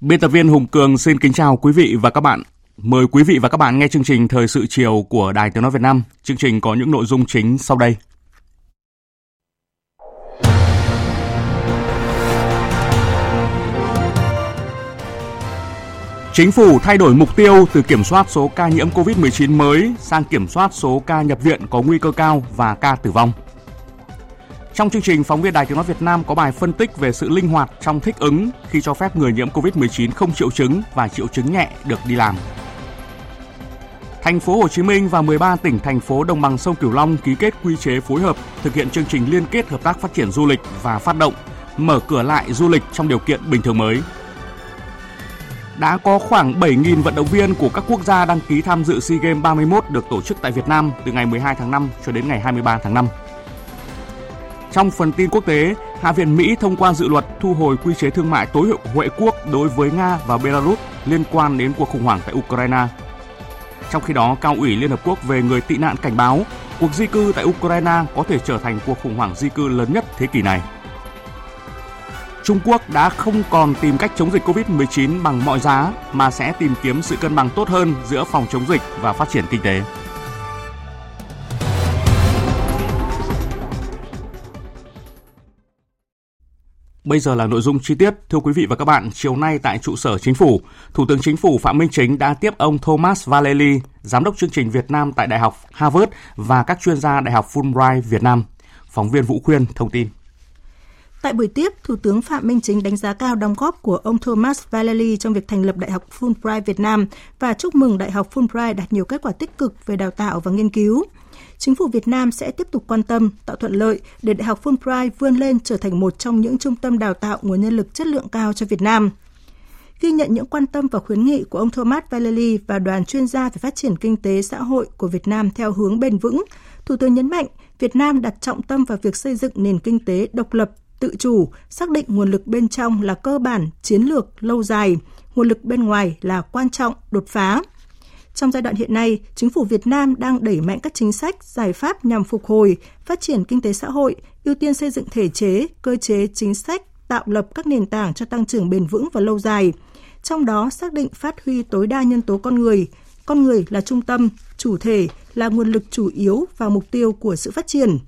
Biên tập viên Hùng Cường xin kính chào quý vị và các bạn. Mời quý vị và các bạn nghe chương trình Thời sự chiều của Đài Tiếng Nói Việt Nam. Chương trình có những nội dung chính sau đây. Chính phủ thay đổi mục tiêu từ kiểm soát số ca nhiễm COVID-19 mới sang kiểm soát số ca nhập viện có nguy cơ cao và ca tử vong. Trong chương trình, phóng viên Đài Tiếng nói Việt Nam có bài phân tích về sự linh hoạt trong thích ứng khi cho phép người nhiễm COVID-19 không triệu chứng và triệu chứng nhẹ được đi làm. Thành phố Hồ Chí Minh và 13 tỉnh thành phố đồng bằng sông Cửu Long ký kết quy chế phối hợp thực hiện chương trình liên kết hợp tác phát triển du lịch và phát động mở cửa lại du lịch trong điều kiện bình thường mới. Đã có khoảng 7.000 vận động viên của các quốc gia đăng ký tham dự SEA Games 31 được tổ chức tại Việt Nam từ ngày 12 tháng 5 cho đến ngày 23 tháng 5. Trong phần tin quốc tế, Hạ viện Mỹ thông qua dự luật thu hồi quy chế thương mại tối hậu Huệ quốc đối với Nga và Belarus liên quan đến cuộc khủng hoảng tại Ukraine. Trong khi đó, Cao ủy Liên Hợp Quốc về người tị nạn cảnh báo cuộc di cư tại Ukraine có thể trở thành cuộc khủng hoảng di cư lớn nhất thế kỷ này. Trung Quốc đã không còn tìm cách chống dịch COVID-19 bằng mọi giá mà sẽ tìm kiếm sự cân bằng tốt hơn giữa phòng chống dịch và phát triển kinh tế. Bây giờ là nội dung chi tiết. Thưa quý vị và các bạn, chiều nay tại trụ sở chính phủ, Thủ tướng Chính phủ Phạm Minh Chính đã tiếp ông Thomas Vallely, giám đốc chương trình Việt Nam tại Đại học Harvard và các chuyên gia Đại học Fulbright Việt Nam. Phóng viên Vũ Khuyên thông tin. Tại buổi tiếp, Thủ tướng Phạm Minh Chính đánh giá cao đóng góp của ông Thomas Vallely trong việc thành lập Đại học Fulbright Việt Nam và chúc mừng Đại học Fulbright đạt nhiều kết quả tích cực về đào tạo và nghiên cứu chính phủ Việt Nam sẽ tiếp tục quan tâm, tạo thuận lợi để Đại học Fulbright vươn lên trở thành một trong những trung tâm đào tạo nguồn nhân lực chất lượng cao cho Việt Nam. Ghi nhận những quan tâm và khuyến nghị của ông Thomas Vallely và đoàn chuyên gia về phát triển kinh tế xã hội của Việt Nam theo hướng bền vững, Thủ tướng nhấn mạnh Việt Nam đặt trọng tâm vào việc xây dựng nền kinh tế độc lập, tự chủ, xác định nguồn lực bên trong là cơ bản, chiến lược, lâu dài, nguồn lực bên ngoài là quan trọng, đột phá. Trong giai đoạn hiện nay, chính phủ Việt Nam đang đẩy mạnh các chính sách, giải pháp nhằm phục hồi, phát triển kinh tế xã hội, ưu tiên xây dựng thể chế, cơ chế, chính sách, tạo lập các nền tảng cho tăng trưởng bền vững và lâu dài. Trong đó xác định phát huy tối đa nhân tố con người, con người là trung tâm, chủ thể, là nguồn lực chủ yếu và mục tiêu của sự phát triển.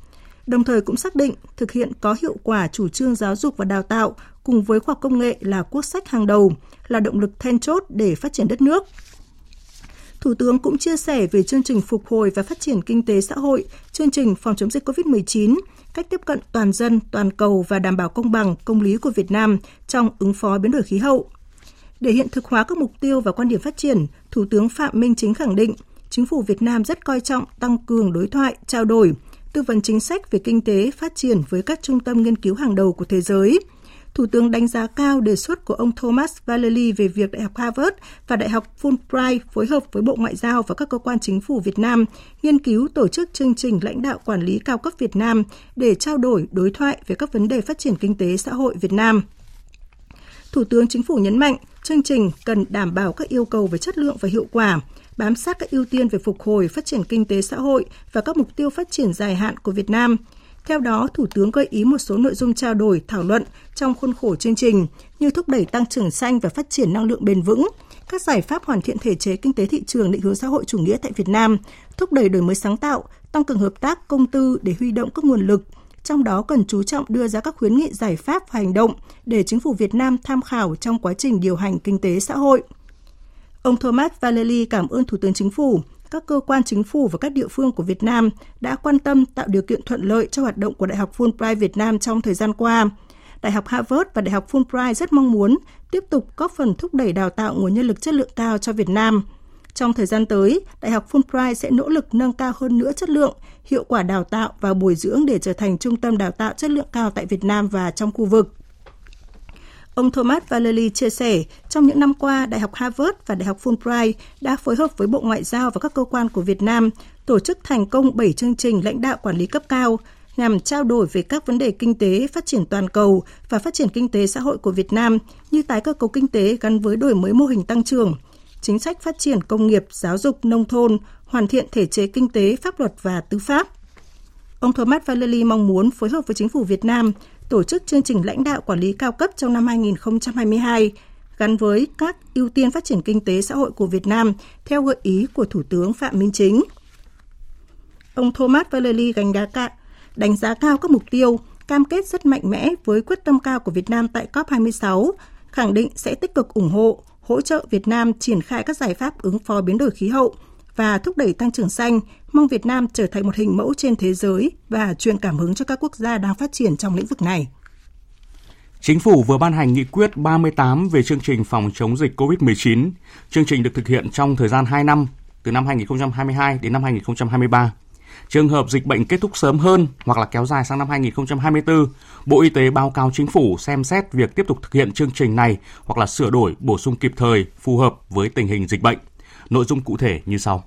Đồng thời cũng xác định thực hiện có hiệu quả chủ trương giáo dục và đào tạo cùng với khoa học công nghệ là quốc sách hàng đầu, là động lực then chốt để phát triển đất nước. Thủ tướng cũng chia sẻ về chương trình phục hồi và phát triển kinh tế xã hội, chương trình phòng chống dịch COVID-19, cách tiếp cận toàn dân, toàn cầu và đảm bảo công bằng, công lý của Việt Nam trong ứng phó biến đổi khí hậu. Để hiện thực hóa các mục tiêu và quan điểm phát triển, Thủ tướng Phạm Minh Chính khẳng định, chính phủ Việt Nam rất coi trọng tăng cường đối thoại, trao đổi, tư vấn chính sách về kinh tế phát triển với các trung tâm nghiên cứu hàng đầu của thế giới – Thủ tướng đánh giá cao đề xuất của ông Thomas Vallely về việc Đại học Harvard và Đại học Fulbright phối hợp với Bộ Ngoại giao và các cơ quan chính phủ Việt Nam nghiên cứu tổ chức chương trình lãnh đạo quản lý cao cấp Việt Nam để trao đổi đối thoại về các vấn đề phát triển kinh tế xã hội Việt Nam. Thủ tướng Chính phủ nhấn mạnh, chương trình cần đảm bảo các yêu cầu về chất lượng và hiệu quả, bám sát các ưu tiên về phục hồi, phát triển kinh tế xã hội và các mục tiêu phát triển dài hạn của Việt Nam – theo đó, Thủ tướng gợi ý một số nội dung trao đổi, thảo luận trong khuôn khổ chương trình như thúc đẩy tăng trưởng xanh và phát triển năng lượng bền vững, các giải pháp hoàn thiện thể chế kinh tế thị trường định hướng xã hội chủ nghĩa tại Việt Nam, thúc đẩy đổi mới sáng tạo, tăng cường hợp tác công tư để huy động các nguồn lực, trong đó cần chú trọng đưa ra các khuyến nghị giải pháp và hành động để chính phủ Việt Nam tham khảo trong quá trình điều hành kinh tế xã hội. Ông Thomas Vallely cảm ơn Thủ tướng Chính phủ, các cơ quan chính phủ và các địa phương của Việt Nam đã quan tâm tạo điều kiện thuận lợi cho hoạt động của Đại học Fulbright Việt Nam trong thời gian qua. Đại học Harvard và Đại học Fulbright rất mong muốn tiếp tục góp phần thúc đẩy đào tạo nguồn nhân lực chất lượng cao cho Việt Nam. Trong thời gian tới, Đại học Fulbright sẽ nỗ lực nâng cao hơn nữa chất lượng, hiệu quả đào tạo và bồi dưỡng để trở thành trung tâm đào tạo chất lượng cao tại Việt Nam và trong khu vực. Ông Thomas Vallely chia sẻ, trong những năm qua, Đại học Harvard và Đại học Fulbright đã phối hợp với Bộ Ngoại giao và các cơ quan của Việt Nam tổ chức thành công 7 chương trình lãnh đạo quản lý cấp cao nhằm trao đổi về các vấn đề kinh tế, phát triển toàn cầu và phát triển kinh tế xã hội của Việt Nam như tái cơ cấu kinh tế gắn với đổi mới mô hình tăng trưởng, chính sách phát triển công nghiệp, giáo dục, nông thôn, hoàn thiện thể chế kinh tế, pháp luật và tư pháp. Ông Thomas Vallely mong muốn phối hợp với chính phủ Việt Nam tổ chức chương trình lãnh đạo quản lý cao cấp trong năm 2022 gắn với các ưu tiên phát triển kinh tế xã hội của Việt Nam theo gợi ý của Thủ tướng Phạm Minh Chính. Ông Thomas Vallely đánh giá, cao, đánh giá cao các mục tiêu, cam kết rất mạnh mẽ với quyết tâm cao của Việt Nam tại COP26, khẳng định sẽ tích cực ủng hộ, hỗ trợ Việt Nam triển khai các giải pháp ứng phó biến đổi khí hậu và thúc đẩy tăng trưởng xanh, mong Việt Nam trở thành một hình mẫu trên thế giới và truyền cảm hứng cho các quốc gia đang phát triển trong lĩnh vực này. Chính phủ vừa ban hành nghị quyết 38 về chương trình phòng chống dịch COVID-19. Chương trình được thực hiện trong thời gian 2 năm, từ năm 2022 đến năm 2023. Trường hợp dịch bệnh kết thúc sớm hơn hoặc là kéo dài sang năm 2024, Bộ Y tế báo cáo chính phủ xem xét việc tiếp tục thực hiện chương trình này hoặc là sửa đổi, bổ sung kịp thời phù hợp với tình hình dịch bệnh. Nội dung cụ thể như sau.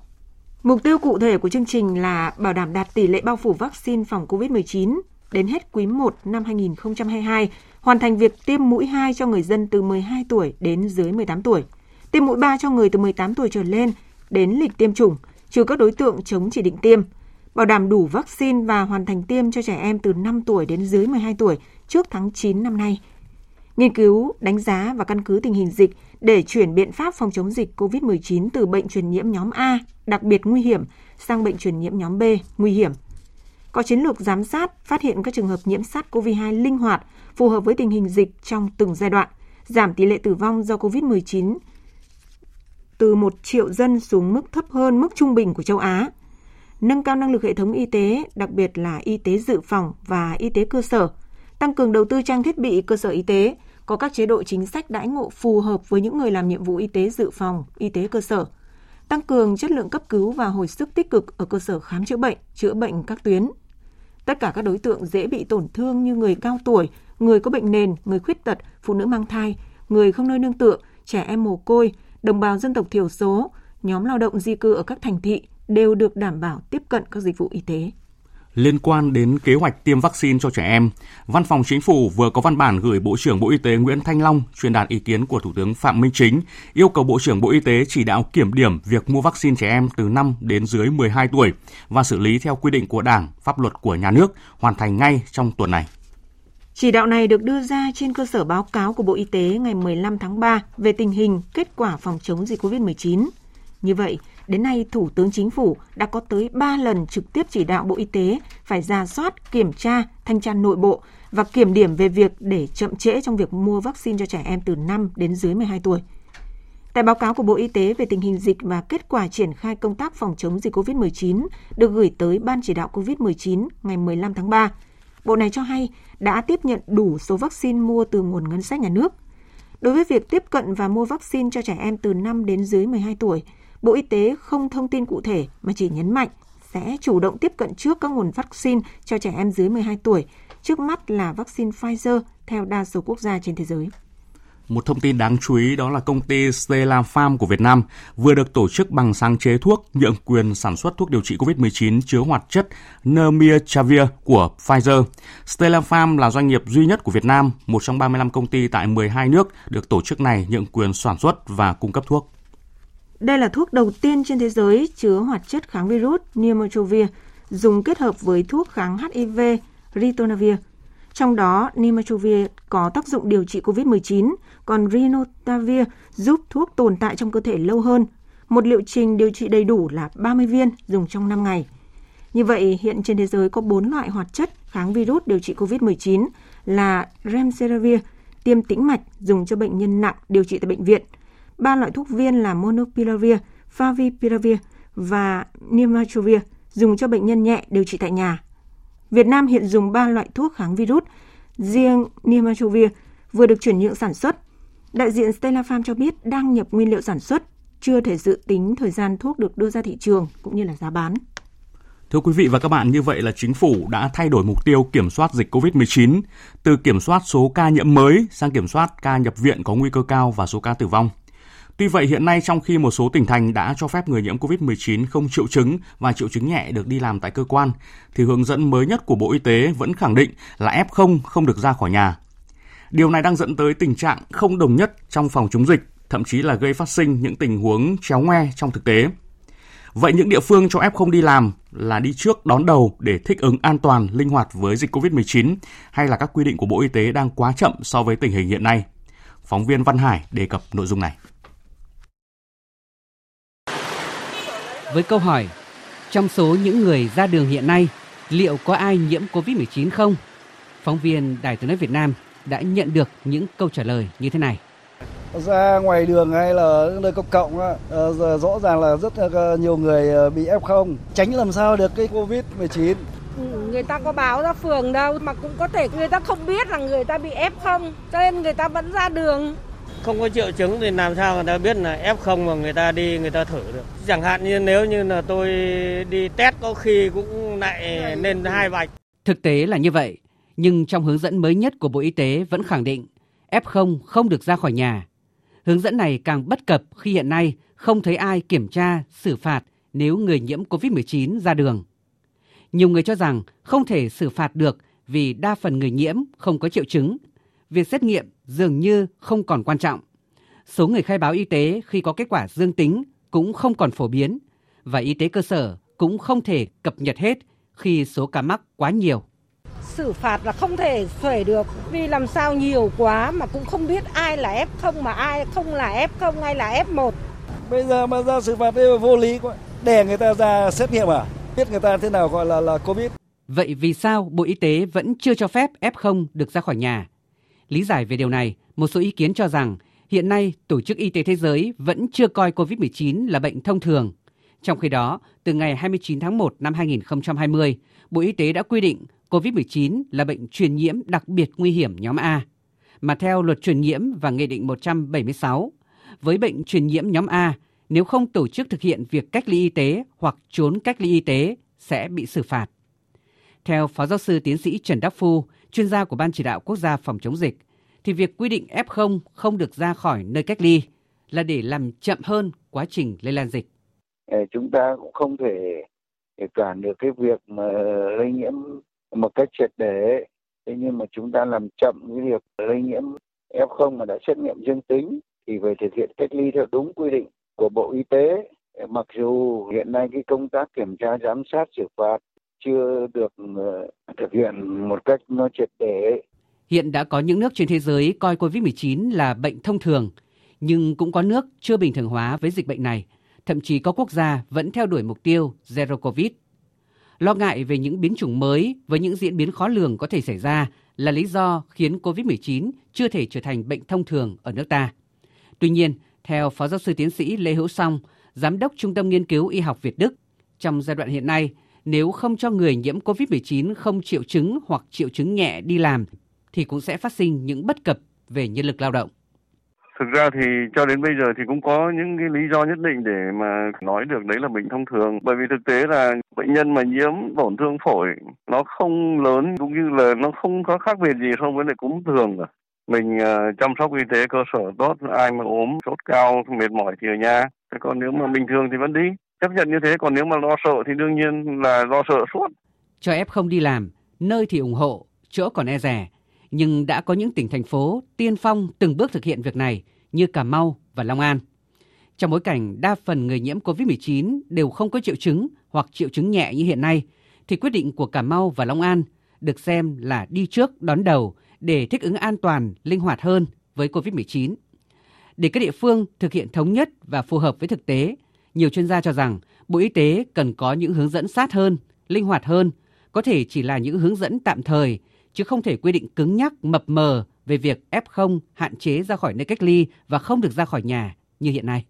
Mục tiêu cụ thể của chương trình là bảo đảm đạt tỷ lệ bao phủ vaccine phòng COVID-19 đến hết quý 1 năm 2022, hoàn thành việc tiêm mũi 2 cho người dân từ 12 tuổi đến dưới 18 tuổi, tiêm mũi 3 cho người từ 18 tuổi trở lên đến lịch tiêm chủng, trừ các đối tượng chống chỉ định tiêm, bảo đảm đủ vaccine và hoàn thành tiêm cho trẻ em từ 5 tuổi đến dưới 12 tuổi trước tháng 9 năm nay. Nghiên cứu, đánh giá và căn cứ tình hình dịch để chuyển biện pháp phòng chống dịch COVID-19 từ bệnh truyền nhiễm nhóm A, đặc biệt nguy hiểm, sang bệnh truyền nhiễm nhóm B, nguy hiểm. Có chiến lược giám sát, phát hiện các trường hợp nhiễm SARS-CoV-2 linh hoạt, phù hợp với tình hình dịch trong từng giai đoạn, giảm tỷ lệ tử vong do COVID-19 từ 1 triệu dân xuống mức thấp hơn mức trung bình của châu Á, nâng cao năng lực hệ thống y tế, đặc biệt là y tế dự phòng và y tế cơ sở, tăng cường đầu tư trang thiết bị cơ sở y tế, có các chế độ chính sách đãi ngộ phù hợp với những người làm nhiệm vụ y tế dự phòng, y tế cơ sở, tăng cường chất lượng cấp cứu và hồi sức tích cực ở cơ sở khám chữa bệnh, chữa bệnh các tuyến. Tất cả các đối tượng dễ bị tổn thương như người cao tuổi, người có bệnh nền, người khuyết tật, phụ nữ mang thai, người không nơi nương tựa, trẻ em mồ côi, đồng bào dân tộc thiểu số, nhóm lao động di cư ở các thành thị đều được đảm bảo tiếp cận các dịch vụ y tế liên quan đến kế hoạch tiêm vaccine cho trẻ em, Văn phòng Chính phủ vừa có văn bản gửi Bộ trưởng Bộ Y tế Nguyễn Thanh Long truyền đạt ý kiến của Thủ tướng Phạm Minh Chính, yêu cầu Bộ trưởng Bộ Y tế chỉ đạo kiểm điểm việc mua vaccine trẻ em từ 5 đến dưới 12 tuổi và xử lý theo quy định của Đảng, pháp luật của nhà nước, hoàn thành ngay trong tuần này. Chỉ đạo này được đưa ra trên cơ sở báo cáo của Bộ Y tế ngày 15 tháng 3 về tình hình kết quả phòng chống dịch COVID-19. Như vậy, Đến nay, Thủ tướng Chính phủ đã có tới 3 lần trực tiếp chỉ đạo Bộ Y tế phải ra soát, kiểm tra, thanh tra nội bộ và kiểm điểm về việc để chậm trễ trong việc mua vaccine cho trẻ em từ 5 đến dưới 12 tuổi. Tại báo cáo của Bộ Y tế về tình hình dịch và kết quả triển khai công tác phòng chống dịch COVID-19 được gửi tới Ban chỉ đạo COVID-19 ngày 15 tháng 3, Bộ này cho hay đã tiếp nhận đủ số vaccine mua từ nguồn ngân sách nhà nước. Đối với việc tiếp cận và mua vaccine cho trẻ em từ 5 đến dưới 12 tuổi, Bộ Y tế không thông tin cụ thể mà chỉ nhấn mạnh sẽ chủ động tiếp cận trước các nguồn vaccine cho trẻ em dưới 12 tuổi, trước mắt là vaccine Pfizer theo đa số quốc gia trên thế giới. Một thông tin đáng chú ý đó là công ty Stella Farm của Việt Nam vừa được tổ chức bằng sáng chế thuốc nhượng quyền sản xuất thuốc điều trị COVID-19 chứa hoạt chất Nirmatrelvir của Pfizer. Stella Farm là doanh nghiệp duy nhất của Việt Nam, một trong 35 công ty tại 12 nước được tổ chức này nhượng quyền sản xuất và cung cấp thuốc. Đây là thuốc đầu tiên trên thế giới chứa hoạt chất kháng virus Nirmatrelvir dùng kết hợp với thuốc kháng HIV Ritonavir. Trong đó, Nirmatrelvir có tác dụng điều trị COVID-19, còn Ritonavir giúp thuốc tồn tại trong cơ thể lâu hơn. Một liệu trình điều trị đầy đủ là 30 viên dùng trong 5 ngày. Như vậy, hiện trên thế giới có 4 loại hoạt chất kháng virus điều trị COVID-19 là Remdesivir, tiêm tĩnh mạch dùng cho bệnh nhân nặng điều trị tại bệnh viện – ba loại thuốc viên là Monopiravir, Favipiravir và Nirmatrelvir dùng cho bệnh nhân nhẹ điều trị tại nhà. Việt Nam hiện dùng 3 loại thuốc kháng virus, riêng Nirmatrelvir vừa được chuyển nhượng sản xuất. Đại diện Stella Farm cho biết đang nhập nguyên liệu sản xuất, chưa thể dự tính thời gian thuốc được đưa ra thị trường cũng như là giá bán. Thưa quý vị và các bạn, như vậy là chính phủ đã thay đổi mục tiêu kiểm soát dịch COVID-19 từ kiểm soát số ca nhiễm mới sang kiểm soát ca nhập viện có nguy cơ cao và số ca tử vong. Tuy vậy hiện nay trong khi một số tỉnh thành đã cho phép người nhiễm COVID-19 không triệu chứng và triệu chứng nhẹ được đi làm tại cơ quan, thì hướng dẫn mới nhất của Bộ Y tế vẫn khẳng định là F0 không được ra khỏi nhà. Điều này đang dẫn tới tình trạng không đồng nhất trong phòng chống dịch, thậm chí là gây phát sinh những tình huống chéo ngoe trong thực tế. Vậy những địa phương cho F0 đi làm là đi trước đón đầu để thích ứng an toàn, linh hoạt với dịch COVID-19 hay là các quy định của Bộ Y tế đang quá chậm so với tình hình hiện nay? Phóng viên Văn Hải đề cập nội dung này. Với câu hỏi, trong số những người ra đường hiện nay, liệu có ai nhiễm COVID-19 không? Phóng viên Đài tiếng nói Việt Nam đã nhận được những câu trả lời như thế này ra ngoài đường hay là nơi công cộng á, ờ, rõ ràng là rất ờ, nhiều người ờ, bị F0, tránh làm sao được cái Covid-19. Ừ, người ta có báo ra phường đâu mà cũng có thể người ta không biết là người ta bị F0 cho nên người ta vẫn ra đường. Không có triệu chứng thì làm sao người ta biết là F0 mà người ta đi người ta thử được. Chẳng hạn như nếu như là tôi đi test có khi cũng lại lên hai vạch. Thực tế là như vậy, nhưng trong hướng dẫn mới nhất của Bộ Y tế vẫn khẳng định F0 không được ra khỏi nhà Hướng dẫn này càng bất cập khi hiện nay không thấy ai kiểm tra, xử phạt nếu người nhiễm COVID-19 ra đường. Nhiều người cho rằng không thể xử phạt được vì đa phần người nhiễm không có triệu chứng. Việc xét nghiệm dường như không còn quan trọng. Số người khai báo y tế khi có kết quả dương tính cũng không còn phổ biến và y tế cơ sở cũng không thể cập nhật hết khi số ca mắc quá nhiều xử phạt là không thể xuể được vì làm sao nhiều quá mà cũng không biết ai là F0 mà ai không là F0 hay là F1. Bây giờ mà ra xử phạt đây vô lý quá. Để người ta ra xét nghiệm à? Biết người ta thế nào gọi là là Covid. Vậy vì sao Bộ Y tế vẫn chưa cho phép F0 được ra khỏi nhà? Lý giải về điều này, một số ý kiến cho rằng hiện nay Tổ chức Y tế Thế giới vẫn chưa coi COVID-19 là bệnh thông thường. Trong khi đó, từ ngày 29 tháng 1 năm 2020, Bộ Y tế đã quy định COVID-19 là bệnh truyền nhiễm đặc biệt nguy hiểm nhóm A, mà theo luật truyền nhiễm và Nghị định 176, với bệnh truyền nhiễm nhóm A, nếu không tổ chức thực hiện việc cách ly y tế hoặc trốn cách ly y tế sẽ bị xử phạt. Theo Phó Giáo sư Tiến sĩ Trần Đắc Phu, chuyên gia của Ban Chỉ đạo Quốc gia phòng chống dịch, thì việc quy định F0 không được ra khỏi nơi cách ly là để làm chậm hơn quá trình lây lan dịch. Chúng ta cũng không thể cản được cái việc mà lây nhiễm một cách triệt để thế nhưng mà chúng ta làm chậm cái việc lây nhiễm F0 mà đã xét nghiệm dương tính thì phải thực hiện cách ly theo đúng quy định của Bộ Y tế. Mặc dù hiện nay cái công tác kiểm tra giám sát xử phạt chưa được ờ, thực hiện một cách nó triệt để. Hiện đã có những nước trên thế giới coi COVID-19 là bệnh thông thường, nhưng cũng có nước chưa bình thường hóa với dịch bệnh này. Thậm chí có quốc gia vẫn theo đuổi mục tiêu Zero Covid Lo ngại về những biến chủng mới với những diễn biến khó lường có thể xảy ra là lý do khiến COVID-19 chưa thể trở thành bệnh thông thường ở nước ta. Tuy nhiên, theo Phó Giáo sư Tiến sĩ Lê Hữu Song, Giám đốc Trung tâm Nghiên cứu Y học Việt Đức, trong giai đoạn hiện nay, nếu không cho người nhiễm COVID-19 không triệu chứng hoặc triệu chứng nhẹ đi làm, thì cũng sẽ phát sinh những bất cập về nhân lực lao động. Thực ra thì cho đến bây giờ thì cũng có những cái lý do nhất định để mà nói được đấy là bệnh thông thường. Bởi vì thực tế là bệnh nhân mà nhiễm tổn thương phổi nó không lớn cũng như là nó không có khác biệt gì so với lại cúm thường cả. Mình uh, chăm sóc y tế cơ sở tốt, ai mà ốm, sốt cao, mệt mỏi thì ở nhà. Thế còn nếu mà bình thường thì vẫn đi. Chấp nhận như thế, còn nếu mà lo sợ thì đương nhiên là lo sợ suốt. Cho F không đi làm, nơi thì ủng hộ, chỗ còn e rè. nhưng đã có những tỉnh thành phố tiên phong từng bước thực hiện việc này như Cà Mau và Long An. Trong bối cảnh đa phần người nhiễm COVID-19 đều không có triệu chứng hoặc triệu chứng nhẹ như hiện nay, thì quyết định của Cà Mau và Long An được xem là đi trước đón đầu để thích ứng an toàn, linh hoạt hơn với COVID-19. Để các địa phương thực hiện thống nhất và phù hợp với thực tế, nhiều chuyên gia cho rằng Bộ Y tế cần có những hướng dẫn sát hơn, linh hoạt hơn, có thể chỉ là những hướng dẫn tạm thời chứ không thể quy định cứng nhắc mập mờ về việc F0 hạn chế ra khỏi nơi cách ly và không được ra khỏi nhà như hiện nay.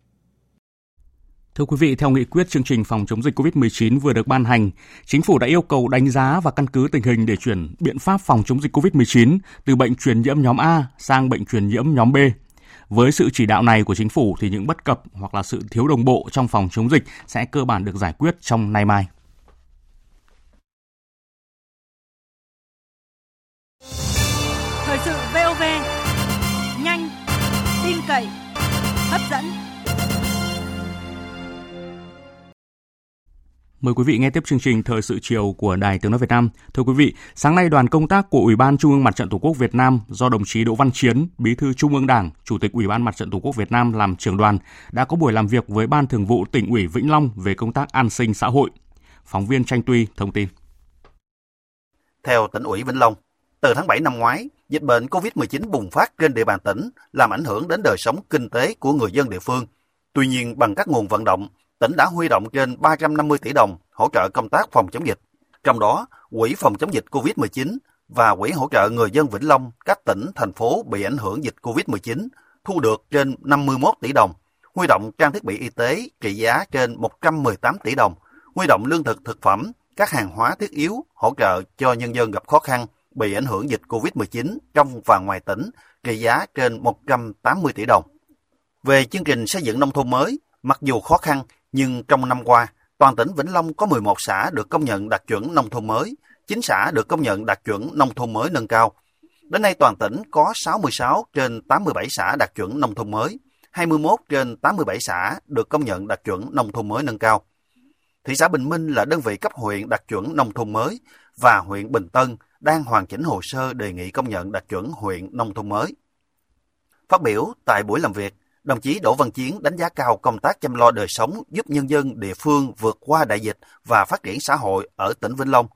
Thưa quý vị, theo nghị quyết chương trình phòng chống dịch COVID-19 vừa được ban hành, chính phủ đã yêu cầu đánh giá và căn cứ tình hình để chuyển biện pháp phòng chống dịch COVID-19 từ bệnh truyền nhiễm nhóm A sang bệnh truyền nhiễm nhóm B. Với sự chỉ đạo này của chính phủ thì những bất cập hoặc là sự thiếu đồng bộ trong phòng chống dịch sẽ cơ bản được giải quyết trong nay mai. Thời sự VOV, nhanh, tin cậy, hấp dẫn. Mời quý vị nghe tiếp chương trình Thời sự chiều của Đài Tiếng Nói Việt Nam. Thưa quý vị, sáng nay đoàn công tác của Ủy ban Trung ương Mặt trận Tổ quốc Việt Nam do đồng chí Đỗ Văn Chiến, Bí thư Trung ương Đảng, Chủ tịch Ủy ban Mặt trận Tổ quốc Việt Nam làm trưởng đoàn đã có buổi làm việc với Ban Thường vụ tỉnh ủy Vĩnh Long về công tác an sinh xã hội. Phóng viên Tranh Tuy thông tin. Theo tỉnh ủy Vĩnh Long, từ tháng 7 năm ngoái, dịch bệnh COVID-19 bùng phát trên địa bàn tỉnh, làm ảnh hưởng đến đời sống kinh tế của người dân địa phương. Tuy nhiên, bằng các nguồn vận động, tỉnh đã huy động trên 350 tỷ đồng hỗ trợ công tác phòng chống dịch. Trong đó, Quỹ phòng chống dịch COVID-19 và Quỹ hỗ trợ người dân Vĩnh Long, các tỉnh, thành phố bị ảnh hưởng dịch COVID-19 thu được trên 51 tỷ đồng, huy động trang thiết bị y tế trị giá trên 118 tỷ đồng, huy động lương thực thực phẩm, các hàng hóa thiết yếu hỗ trợ cho nhân dân gặp khó khăn bị ảnh hưởng dịch COVID-19 trong và ngoài tỉnh trị giá trên 180 tỷ đồng. Về chương trình xây dựng nông thôn mới, mặc dù khó khăn nhưng trong năm qua, toàn tỉnh Vĩnh Long có 11 xã được công nhận đạt chuẩn nông thôn mới, 9 xã được công nhận đạt chuẩn nông thôn mới nâng cao. Đến nay toàn tỉnh có 66 trên 87 xã đạt chuẩn nông thôn mới, 21 trên 87 xã được công nhận đạt chuẩn nông thôn mới nâng cao. Thị xã Bình Minh là đơn vị cấp huyện đạt chuẩn nông thôn mới và huyện Bình Tân đang hoàn chỉnh hồ sơ đề nghị công nhận đạt chuẩn huyện nông thôn mới. Phát biểu tại buổi làm việc, đồng chí Đỗ Văn Chiến đánh giá cao công tác chăm lo đời sống giúp nhân dân địa phương vượt qua đại dịch và phát triển xã hội ở tỉnh Vĩnh Long.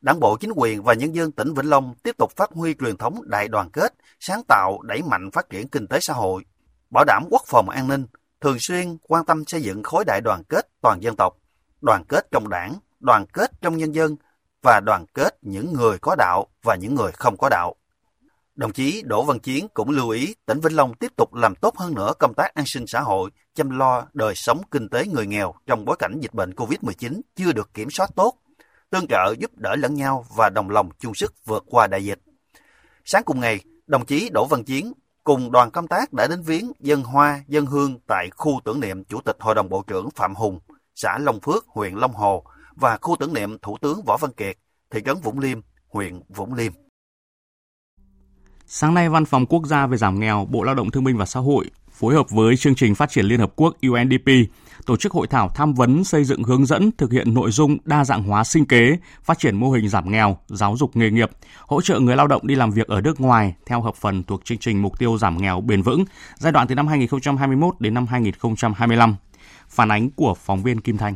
Đảng bộ chính quyền và nhân dân tỉnh Vĩnh Long tiếp tục phát huy truyền thống đại đoàn kết, sáng tạo đẩy mạnh phát triển kinh tế xã hội, bảo đảm quốc phòng an ninh, thường xuyên quan tâm xây dựng khối đại đoàn kết toàn dân tộc, đoàn kết trong đảng, đoàn kết trong nhân dân và đoàn kết những người có đạo và những người không có đạo. Đồng chí Đỗ Văn Chiến cũng lưu ý tỉnh Vĩnh Long tiếp tục làm tốt hơn nữa công tác an sinh xã hội, chăm lo đời sống kinh tế người nghèo trong bối cảnh dịch bệnh COVID-19 chưa được kiểm soát tốt, tương trợ giúp đỡ lẫn nhau và đồng lòng chung sức vượt qua đại dịch. Sáng cùng ngày, đồng chí Đỗ Văn Chiến cùng đoàn công tác đã đến viếng dân hoa, dân hương tại khu tưởng niệm Chủ tịch Hội đồng Bộ trưởng Phạm Hùng, xã Long Phước, huyện Long Hồ và khu tưởng niệm Thủ tướng Võ Văn Kiệt, thị trấn Vũng Liêm, huyện Vũng Liêm. Sáng nay, Văn phòng Quốc gia về giảm nghèo, Bộ Lao động Thương binh và Xã hội phối hợp với chương trình phát triển Liên Hợp Quốc UNDP tổ chức hội thảo tham vấn xây dựng hướng dẫn thực hiện nội dung đa dạng hóa sinh kế, phát triển mô hình giảm nghèo, giáo dục nghề nghiệp, hỗ trợ người lao động đi làm việc ở nước ngoài theo hợp phần thuộc chương trình mục tiêu giảm nghèo bền vững giai đoạn từ năm 2021 đến năm 2025. Phản ánh của phóng viên Kim Thanh.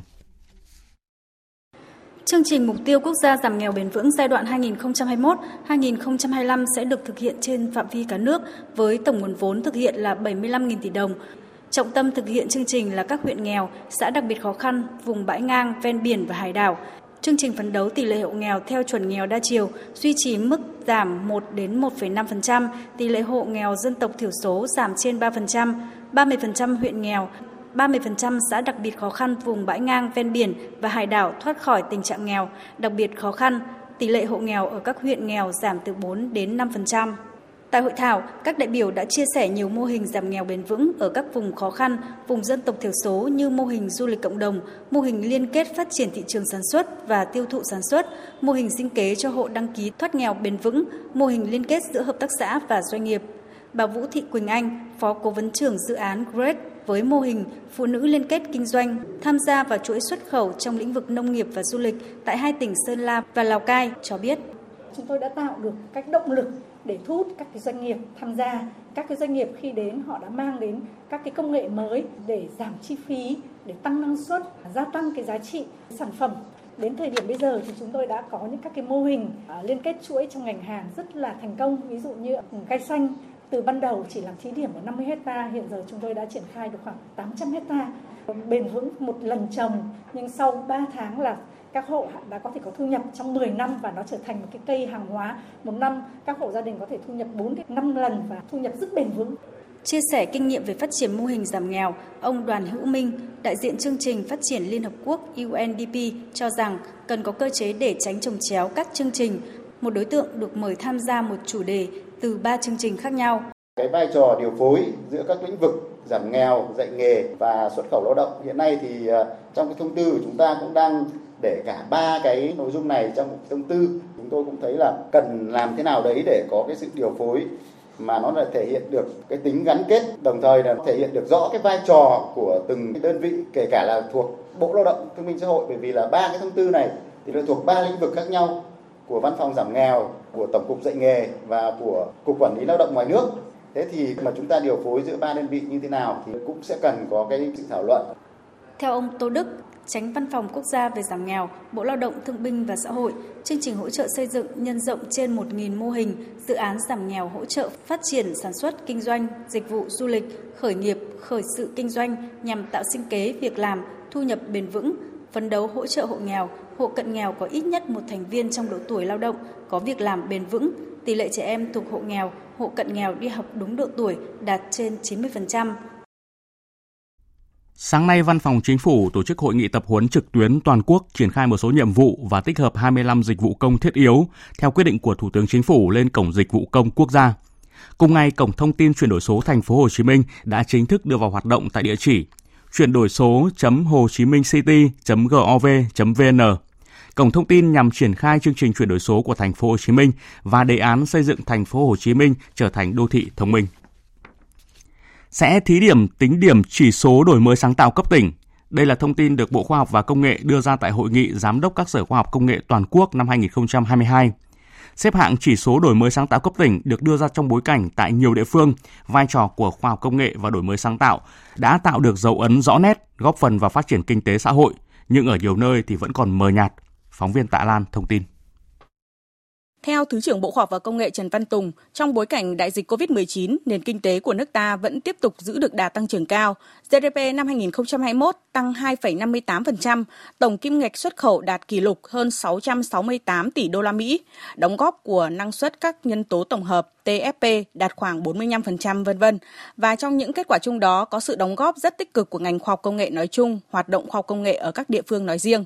Chương trình Mục tiêu Quốc gia giảm nghèo bền vững giai đoạn 2021-2025 sẽ được thực hiện trên phạm vi cả nước với tổng nguồn vốn thực hiện là 75.000 tỷ đồng. Trọng tâm thực hiện chương trình là các huyện nghèo, xã đặc biệt khó khăn, vùng bãi ngang, ven biển và hải đảo. Chương trình phấn đấu tỷ lệ hộ nghèo theo chuẩn nghèo đa chiều, duy trì mức giảm 1 đến 1,5%, tỷ lệ hộ nghèo dân tộc thiểu số giảm trên 3%, 30% huyện nghèo, 30% xã đặc biệt khó khăn vùng bãi ngang ven biển và hải đảo thoát khỏi tình trạng nghèo, đặc biệt khó khăn, tỷ lệ hộ nghèo ở các huyện nghèo giảm từ 4 đến 5%. Tại hội thảo, các đại biểu đã chia sẻ nhiều mô hình giảm nghèo bền vững ở các vùng khó khăn, vùng dân tộc thiểu số như mô hình du lịch cộng đồng, mô hình liên kết phát triển thị trường sản xuất và tiêu thụ sản xuất, mô hình sinh kế cho hộ đăng ký thoát nghèo bền vững, mô hình liên kết giữa hợp tác xã và doanh nghiệp. Bà Vũ Thị Quỳnh Anh, Phó Cố vấn trưởng dự án GREAT với mô hình phụ nữ liên kết kinh doanh tham gia vào chuỗi xuất khẩu trong lĩnh vực nông nghiệp và du lịch tại hai tỉnh Sơn La và Lào Cai cho biết. Chúng tôi đã tạo được cách động lực để thu hút các cái doanh nghiệp tham gia. Các cái doanh nghiệp khi đến họ đã mang đến các cái công nghệ mới để giảm chi phí, để tăng năng suất, gia tăng cái giá trị sản phẩm đến thời điểm bây giờ thì chúng tôi đã có những các cái mô hình à, liên kết chuỗi trong ngành hàng rất là thành công ví dụ như ừ, cây xanh từ ban đầu chỉ làm thí điểm ở 50 hecta hiện giờ chúng tôi đã triển khai được khoảng 800 hecta. Bền vững một lần trồng nhưng sau 3 tháng là các hộ đã có thể có thu nhập trong 10 năm và nó trở thành một cái cây hàng hóa. Một năm các hộ gia đình có thể thu nhập 4 đến 5 lần và thu nhập rất bền vững. Chia sẻ kinh nghiệm về phát triển mô hình giảm nghèo, ông Đoàn Hữu Minh, đại diện chương trình phát triển Liên Hợp Quốc UNDP cho rằng cần có cơ chế để tránh trồng chéo các chương trình. Một đối tượng được mời tham gia một chủ đề từ ba chương trình khác nhau. Cái vai trò điều phối giữa các lĩnh vực giảm nghèo, dạy nghề và xuất khẩu lao động. Hiện nay thì à, trong cái thông tư của chúng ta cũng đang để cả ba cái nội dung này trong một thông tư. Chúng tôi cũng thấy là cần làm thế nào đấy để có cái sự điều phối mà nó là thể hiện được cái tính gắn kết đồng thời là thể hiện được rõ cái vai trò của từng đơn vị kể cả là thuộc bộ lao động thương minh xã hội. Bởi vì là ba cái thông tư này thì nó thuộc ba lĩnh vực khác nhau của văn phòng giảm nghèo của tổng cục dạy nghề và của cục quản lý lao động ngoài nước. Thế thì mà chúng ta điều phối giữa ba đơn vị như thế nào thì cũng sẽ cần có cái sự thảo luận. Theo ông Tô Đức, tránh văn phòng quốc gia về giảm nghèo, Bộ Lao động Thương binh và Xã hội, chương trình hỗ trợ xây dựng nhân rộng trên 1.000 mô hình, dự án giảm nghèo hỗ trợ phát triển sản xuất, kinh doanh, dịch vụ du lịch, khởi nghiệp, khởi sự kinh doanh nhằm tạo sinh kế, việc làm, thu nhập bền vững, phấn đấu hỗ trợ hộ nghèo, hộ cận nghèo có ít nhất một thành viên trong độ tuổi lao động có việc làm bền vững, tỷ lệ trẻ em thuộc hộ nghèo, hộ cận nghèo đi học đúng độ tuổi đạt trên 90%. Sáng nay, Văn phòng Chính phủ tổ chức hội nghị tập huấn trực tuyến toàn quốc triển khai một số nhiệm vụ và tích hợp 25 dịch vụ công thiết yếu theo quyết định của Thủ tướng Chính phủ lên cổng dịch vụ công quốc gia. Cùng ngày, cổng thông tin chuyển đổi số thành phố Hồ Chí Minh đã chính thức đưa vào hoạt động tại địa chỉ chuyển đổi số.hồ chí minh city.gov.vn. Cổng thông tin nhằm triển khai chương trình chuyển đổi số của thành phố Hồ Chí Minh và đề án xây dựng thành phố Hồ Chí Minh trở thành đô thị thông minh sẽ thí điểm tính điểm chỉ số đổi mới sáng tạo cấp tỉnh. Đây là thông tin được Bộ Khoa học và Công nghệ đưa ra tại hội nghị giám đốc các sở khoa học công nghệ toàn quốc năm 2022. Xếp hạng chỉ số đổi mới sáng tạo cấp tỉnh được đưa ra trong bối cảnh tại nhiều địa phương, vai trò của khoa học công nghệ và đổi mới sáng tạo đã tạo được dấu ấn rõ nét, góp phần vào phát triển kinh tế xã hội, nhưng ở nhiều nơi thì vẫn còn mờ nhạt. Phóng viên Tạ Lan thông tin. Theo Thứ trưởng Bộ Khoa học và Công nghệ Trần Văn Tùng, trong bối cảnh đại dịch COVID-19, nền kinh tế của nước ta vẫn tiếp tục giữ được đà tăng trưởng cao. GDP năm 2021 tăng 2,58%, tổng kim ngạch xuất khẩu đạt kỷ lục hơn 668 tỷ đô la Mỹ, đóng góp của năng suất các nhân tố tổng hợp TFP đạt khoảng 45% vân vân. Và trong những kết quả chung đó có sự đóng góp rất tích cực của ngành khoa học công nghệ nói chung, hoạt động khoa học công nghệ ở các địa phương nói riêng.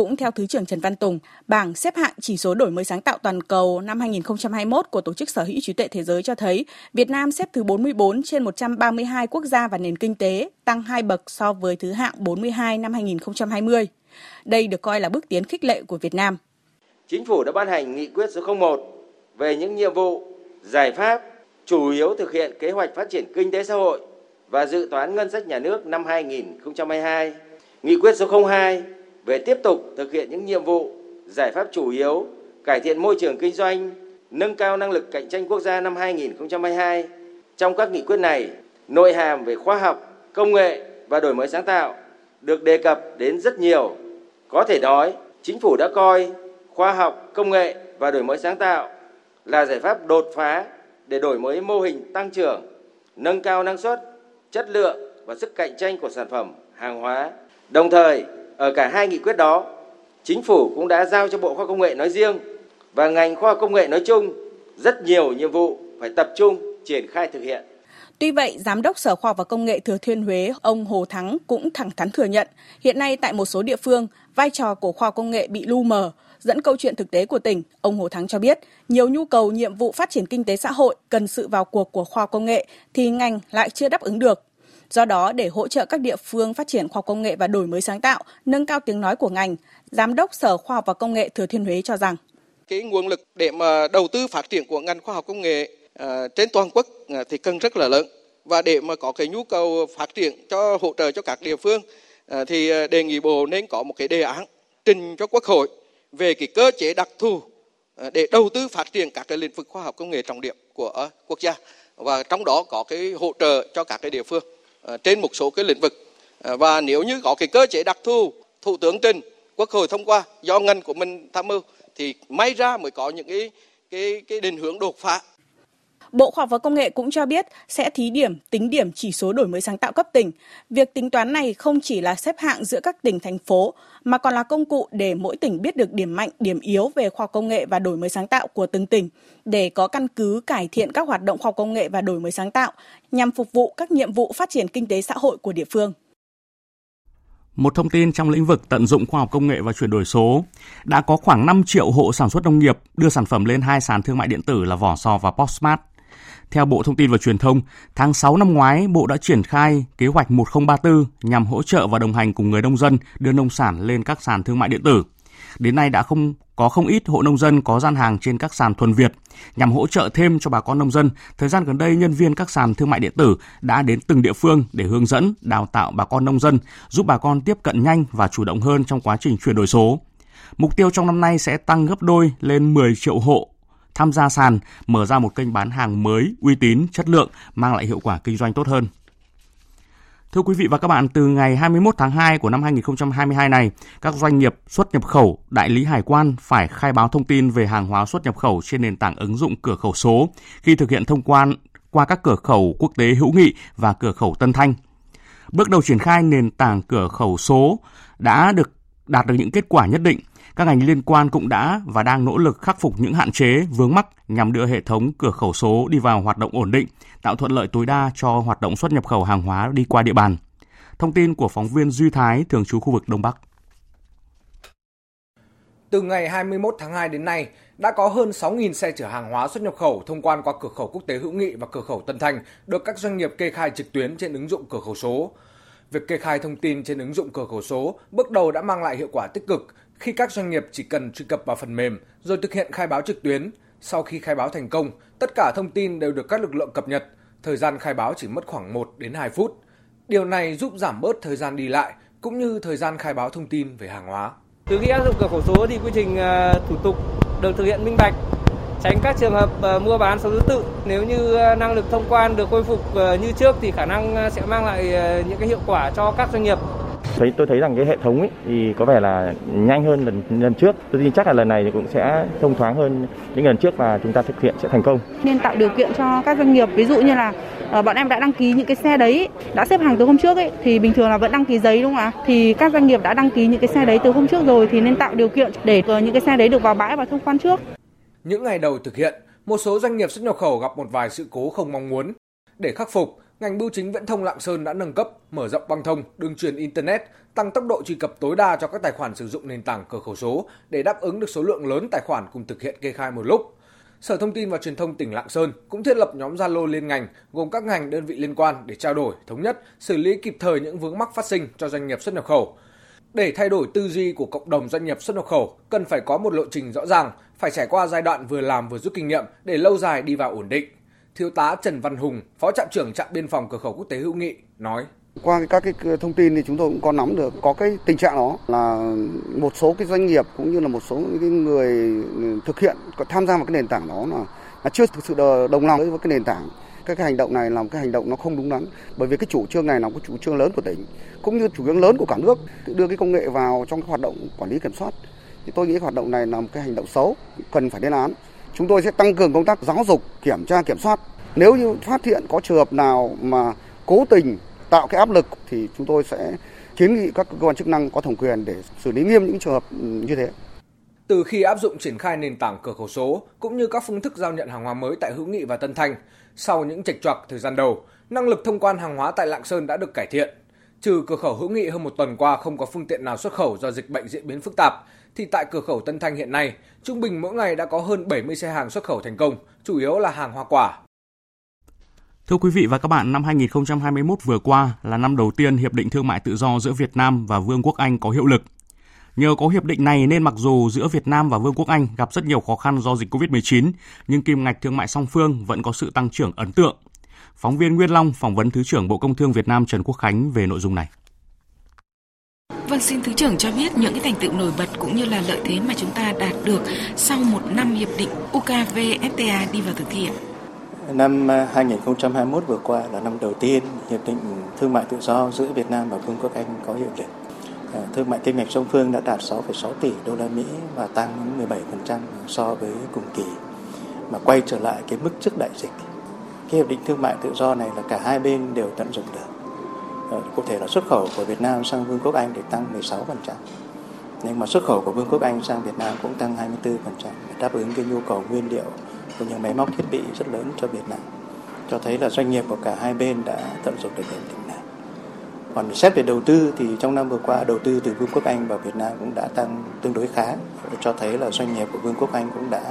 Cũng theo Thứ trưởng Trần Văn Tùng, bảng xếp hạng chỉ số đổi mới sáng tạo toàn cầu năm 2021 của Tổ chức Sở hữu trí tuệ thế giới cho thấy Việt Nam xếp thứ 44 trên 132 quốc gia và nền kinh tế, tăng 2 bậc so với thứ hạng 42 năm 2020. Đây được coi là bước tiến khích lệ của Việt Nam. Chính phủ đã ban hành nghị quyết số 01 về những nhiệm vụ, giải pháp chủ yếu thực hiện kế hoạch phát triển kinh tế xã hội và dự toán ngân sách nhà nước năm 2022. Nghị quyết số 02 về tiếp tục thực hiện những nhiệm vụ, giải pháp chủ yếu, cải thiện môi trường kinh doanh, nâng cao năng lực cạnh tranh quốc gia năm 2022. Trong các nghị quyết này, nội hàm về khoa học, công nghệ và đổi mới sáng tạo được đề cập đến rất nhiều. Có thể nói, chính phủ đã coi khoa học, công nghệ và đổi mới sáng tạo là giải pháp đột phá để đổi mới mô hình tăng trưởng, nâng cao năng suất, chất lượng và sức cạnh tranh của sản phẩm, hàng hóa. Đồng thời, ở cả hai nghị quyết đó, chính phủ cũng đã giao cho Bộ Khoa Công nghệ nói riêng và ngành khoa công nghệ nói chung rất nhiều nhiệm vụ phải tập trung triển khai thực hiện. Tuy vậy, Giám đốc Sở Khoa học và Công nghệ Thừa Thiên Huế, ông Hồ Thắng cũng thẳng thắn thừa nhận, hiện nay tại một số địa phương, vai trò của khoa công nghệ bị lu mờ. Dẫn câu chuyện thực tế của tỉnh, ông Hồ Thắng cho biết, nhiều nhu cầu nhiệm vụ phát triển kinh tế xã hội cần sự vào cuộc của khoa công nghệ thì ngành lại chưa đáp ứng được. Do đó, để hỗ trợ các địa phương phát triển khoa học công nghệ và đổi mới sáng tạo, nâng cao tiếng nói của ngành, Giám đốc Sở Khoa học và Công nghệ Thừa Thiên Huế cho rằng. Cái nguồn lực để mà đầu tư phát triển của ngành khoa học công nghệ uh, trên toàn quốc uh, thì cần rất là lớn. Và để mà có cái nhu cầu phát triển cho hỗ trợ cho các địa phương uh, thì đề nghị bộ nên có một cái đề án trình cho quốc hội về cái cơ chế đặc thù để đầu tư phát triển các cái lĩnh vực khoa học công nghệ trọng điểm của quốc gia. Và trong đó có cái hỗ trợ cho các cái địa phương. Ờ, trên một số cái lĩnh vực. Ờ, và nếu như có cái cơ chế đặc thù, thủ tướng trình quốc hội thông qua do ngân của mình tham mưu, thì may ra mới có những cái cái cái định hướng đột phá. Bộ Khoa học và Công nghệ cũng cho biết sẽ thí điểm tính điểm chỉ số đổi mới sáng tạo cấp tỉnh. Việc tính toán này không chỉ là xếp hạng giữa các tỉnh thành phố mà còn là công cụ để mỗi tỉnh biết được điểm mạnh, điểm yếu về khoa học công nghệ và đổi mới sáng tạo của từng tỉnh để có căn cứ cải thiện các hoạt động khoa học công nghệ và đổi mới sáng tạo nhằm phục vụ các nhiệm vụ phát triển kinh tế xã hội của địa phương. Một thông tin trong lĩnh vực tận dụng khoa học công nghệ và chuyển đổi số, đã có khoảng 5 triệu hộ sản xuất nông nghiệp đưa sản phẩm lên hai sàn thương mại điện tử là Vỏ Sò và Postmart. Theo Bộ Thông tin và Truyền thông, tháng 6 năm ngoái, Bộ đã triển khai kế hoạch 1034 nhằm hỗ trợ và đồng hành cùng người nông dân đưa nông sản lên các sàn thương mại điện tử. Đến nay đã không có không ít hộ nông dân có gian hàng trên các sàn thuần Việt. Nhằm hỗ trợ thêm cho bà con nông dân, thời gian gần đây nhân viên các sàn thương mại điện tử đã đến từng địa phương để hướng dẫn, đào tạo bà con nông dân, giúp bà con tiếp cận nhanh và chủ động hơn trong quá trình chuyển đổi số. Mục tiêu trong năm nay sẽ tăng gấp đôi lên 10 triệu hộ tham gia sàn, mở ra một kênh bán hàng mới, uy tín, chất lượng, mang lại hiệu quả kinh doanh tốt hơn. Thưa quý vị và các bạn, từ ngày 21 tháng 2 của năm 2022 này, các doanh nghiệp xuất nhập khẩu, đại lý hải quan phải khai báo thông tin về hàng hóa xuất nhập khẩu trên nền tảng ứng dụng cửa khẩu số khi thực hiện thông quan qua các cửa khẩu quốc tế hữu nghị và cửa khẩu Tân Thanh. Bước đầu triển khai nền tảng cửa khẩu số đã được đạt được những kết quả nhất định. Các ngành liên quan cũng đã và đang nỗ lực khắc phục những hạn chế, vướng mắc nhằm đưa hệ thống cửa khẩu số đi vào hoạt động ổn định, tạo thuận lợi tối đa cho hoạt động xuất nhập khẩu hàng hóa đi qua địa bàn. Thông tin của phóng viên Duy Thái, thường trú khu vực Đông Bắc. Từ ngày 21 tháng 2 đến nay, đã có hơn 6.000 xe chở hàng hóa xuất nhập khẩu thông quan qua cửa khẩu quốc tế hữu nghị và cửa khẩu Tân Thanh được các doanh nghiệp kê khai trực tuyến trên ứng dụng cửa khẩu số. Việc kê khai thông tin trên ứng dụng cửa khẩu số bước đầu đã mang lại hiệu quả tích cực khi các doanh nghiệp chỉ cần truy cập vào phần mềm rồi thực hiện khai báo trực tuyến. Sau khi khai báo thành công, tất cả thông tin đều được các lực lượng cập nhật. Thời gian khai báo chỉ mất khoảng 1 đến 2 phút. Điều này giúp giảm bớt thời gian đi lại cũng như thời gian khai báo thông tin về hàng hóa. Từ khi áp dụng cửa khẩu số thì quy trình ờ, thủ tục được thực hiện minh bạch, tránh các trường hợp ờ, mua bán số thứ tự. Nếu như ờ, năng lực thông quan được khôi phục như trước thì khả năng sẽ mang lại những cái hiệu quả cho các doanh nghiệp thấy tôi thấy rằng cái hệ thống ấy thì có vẻ là nhanh hơn lần lần trước. Tôi tin chắc là lần này thì cũng sẽ thông thoáng hơn những lần trước và chúng ta thực hiện sẽ thành công. Nên tạo điều kiện cho các doanh nghiệp ví dụ như là uh, bọn em đã đăng ký những cái xe đấy đã xếp hàng từ hôm trước ấy thì bình thường là vẫn đăng ký giấy đúng không ạ? Thì các doanh nghiệp đã đăng ký những cái xe đấy từ hôm trước rồi thì nên tạo điều kiện để uh, những cái xe đấy được vào bãi và thông quan trước. Những ngày đầu thực hiện một số doanh nghiệp xuất nhập khẩu gặp một vài sự cố không mong muốn để khắc phục ngành bưu chính viễn thông Lạng Sơn đã nâng cấp, mở rộng băng thông, đường truyền Internet, tăng tốc độ truy cập tối đa cho các tài khoản sử dụng nền tảng cửa khẩu số để đáp ứng được số lượng lớn tài khoản cùng thực hiện kê khai một lúc. Sở Thông tin và Truyền thông tỉnh Lạng Sơn cũng thiết lập nhóm Zalo liên ngành gồm các ngành đơn vị liên quan để trao đổi, thống nhất, xử lý kịp thời những vướng mắc phát sinh cho doanh nghiệp xuất nhập khẩu. Để thay đổi tư duy của cộng đồng doanh nghiệp xuất nhập khẩu, cần phải có một lộ trình rõ ràng, phải trải qua giai đoạn vừa làm vừa rút kinh nghiệm để lâu dài đi vào ổn định. Thiếu tá Trần Văn Hùng, Phó trạm trưởng trạm biên phòng cửa khẩu quốc tế Hữu Nghị nói: qua các cái thông tin thì chúng tôi cũng có nắm được có cái tình trạng đó là một số cái doanh nghiệp cũng như là một số cái người thực hiện có tham gia vào cái nền tảng đó là, là chưa thực sự đồng lòng với cái nền tảng. Các cái hành động này là một cái hành động nó không đúng đắn bởi vì cái chủ trương này là một chủ trương lớn của tỉnh cũng như chủ trương lớn của cả nước đưa cái công nghệ vào trong cái hoạt động quản lý kiểm soát. Thì tôi nghĩ hoạt động này là một cái hành động xấu cần phải lên án chúng tôi sẽ tăng cường công tác giáo dục kiểm tra kiểm soát nếu như phát hiện có trường hợp nào mà cố tình tạo cái áp lực thì chúng tôi sẽ kiến nghị các cơ quan chức năng có thẩm quyền để xử lý nghiêm những trường hợp ừ, như thế. Từ khi áp dụng triển khai nền tảng cửa khẩu số cũng như các phương thức giao nhận hàng hóa mới tại Hữu Nghị và Tân Thanh, sau những trạch choạc thời gian đầu, năng lực thông quan hàng hóa tại Lạng Sơn đã được cải thiện. Trừ cửa khẩu Hữu Nghị hơn một tuần qua không có phương tiện nào xuất khẩu do dịch bệnh diễn biến phức tạp, thì tại cửa khẩu Tân Thanh hiện nay, trung bình mỗi ngày đã có hơn 70 xe hàng xuất khẩu thành công, chủ yếu là hàng hoa quả, Thưa quý vị và các bạn, năm 2021 vừa qua là năm đầu tiên Hiệp định Thương mại Tự do giữa Việt Nam và Vương quốc Anh có hiệu lực. Nhờ có hiệp định này nên mặc dù giữa Việt Nam và Vương quốc Anh gặp rất nhiều khó khăn do dịch COVID-19, nhưng kim ngạch thương mại song phương vẫn có sự tăng trưởng ấn tượng. Phóng viên Nguyên Long phỏng vấn Thứ trưởng Bộ Công Thương Việt Nam Trần Quốc Khánh về nội dung này. Vâng, xin Thứ trưởng cho biết những cái thành tựu nổi bật cũng như là lợi thế mà chúng ta đạt được sau một năm hiệp định UKVFTA đi vào thực hiện. Năm à, 2021 vừa qua là năm đầu tiên hiệp định thương mại tự do giữa Việt Nam và Vương quốc Anh có hiệu lực. À, thương mại kim ngạch song phương đã đạt 6,6 tỷ đô la Mỹ và tăng 17% so với cùng kỳ mà quay trở lại cái mức trước đại dịch. cái hiệp định thương mại tự do này là cả hai bên đều tận dụng được. Ờ, cụ thể là xuất khẩu của Việt Nam sang Vương quốc Anh thì tăng 16%. Nhưng mà xuất khẩu của Vương quốc Anh sang Việt Nam cũng tăng 24% để đáp ứng cái nhu cầu nguyên liệu cũng như máy móc thiết bị rất lớn cho Việt Nam. Cho thấy là doanh nghiệp của cả hai bên đã tận dụng được hiệp định này. Còn xét về đầu tư thì trong năm vừa qua đầu tư từ Vương quốc Anh vào Việt Nam cũng đã tăng tương đối khá, cho thấy là doanh nghiệp của Vương quốc Anh cũng đã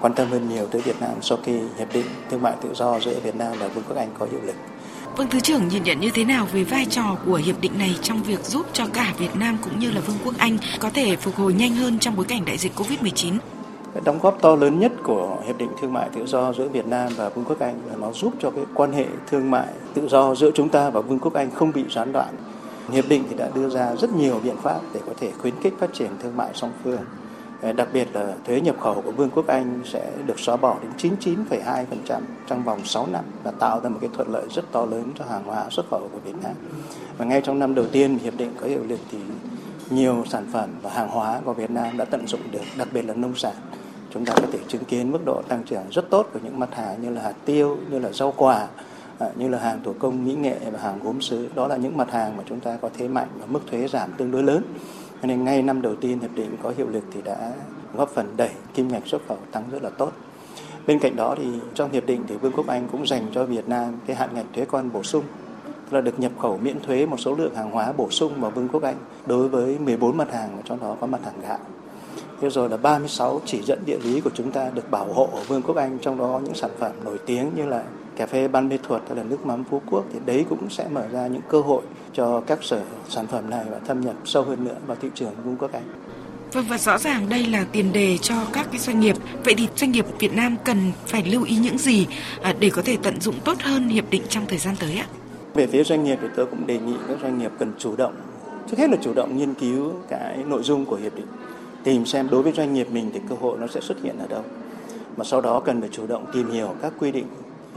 quan tâm hơn nhiều tới Việt Nam sau khi hiệp định thương mại tự do giữa Việt Nam và Vương quốc Anh có hiệu lực. Vâng, Thứ trưởng nhìn nhận như thế nào về vai trò của hiệp định này trong việc giúp cho cả Việt Nam cũng như là Vương quốc Anh có thể phục hồi nhanh hơn trong bối cảnh đại dịch Covid-19? Đóng góp to lớn nhất của hiệp định thương mại tự do giữa Việt Nam và Vương quốc Anh là nó giúp cho cái quan hệ thương mại tự do giữa chúng ta và Vương quốc Anh không bị gián đoạn. Hiệp định thì đã đưa ra rất nhiều biện pháp để có thể khuyến khích phát triển thương mại song phương. Ờ, đặc biệt là thuế nhập khẩu của Vương quốc Anh sẽ được xóa bỏ đến 99,2% trong vòng 6 năm và tạo ra một cái thuận lợi rất to lớn cho hàng hóa xuất khẩu của Việt Nam. Và ngay trong năm đầu tiên hiệp định có hiệu lực thì nhiều sản phẩm và hàng hóa của Việt Nam đã tận dụng được, đặc biệt là nông sản. Chúng ta có thể chứng kiến mức độ tăng trưởng rất tốt của những mặt hàng như là hạt tiêu, như là rau quả, ờ, như là hàng thủ công mỹ nghệ và hàng gốm sứ. Đó là những mặt hàng mà chúng ta có thế mạnh và mức thuế giảm tương đối lớn nên ngay năm đầu tiên hiệp định có hiệu lực thì đã góp phần đẩy kim ngạch xuất khẩu tăng rất là tốt. Bên cạnh đó thì trong hiệp định thì Vương quốc Anh cũng dành cho Việt Nam cái hạn ngạch thuế quan bổ sung là được nhập khẩu miễn thuế một số lượng hàng hóa bổ sung vào Vương quốc Anh đối với 14 mặt hàng trong đó có mặt hàng gạo. Thế rồi là 36 chỉ dẫn địa lý của chúng ta được bảo hộ ở Vương quốc Anh, trong đó những sản phẩm nổi tiếng như là cà phê Ban Mê Thuật hay là nước mắm Phú Quốc, thì đấy cũng sẽ mở ra những cơ hội cho các sở sản phẩm này và thâm nhập sâu hơn nữa vào thị trường Vương quốc Anh. Vâng và rõ ràng đây là tiền đề cho các cái doanh nghiệp. Vậy thì doanh nghiệp Việt Nam cần phải lưu ý những gì à, để có thể tận dụng tốt hơn hiệp định trong thời gian tới ạ? Về phía doanh nghiệp thì tôi cũng đề nghị các doanh nghiệp cần chủ động, trước hết là chủ động nghiên cứu cái nội dung của hiệp định, tìm xem đối với doanh nghiệp mình thì cơ hội nó sẽ xuất hiện ở đâu. Mà sau đó cần phải chủ động tìm hiểu các quy định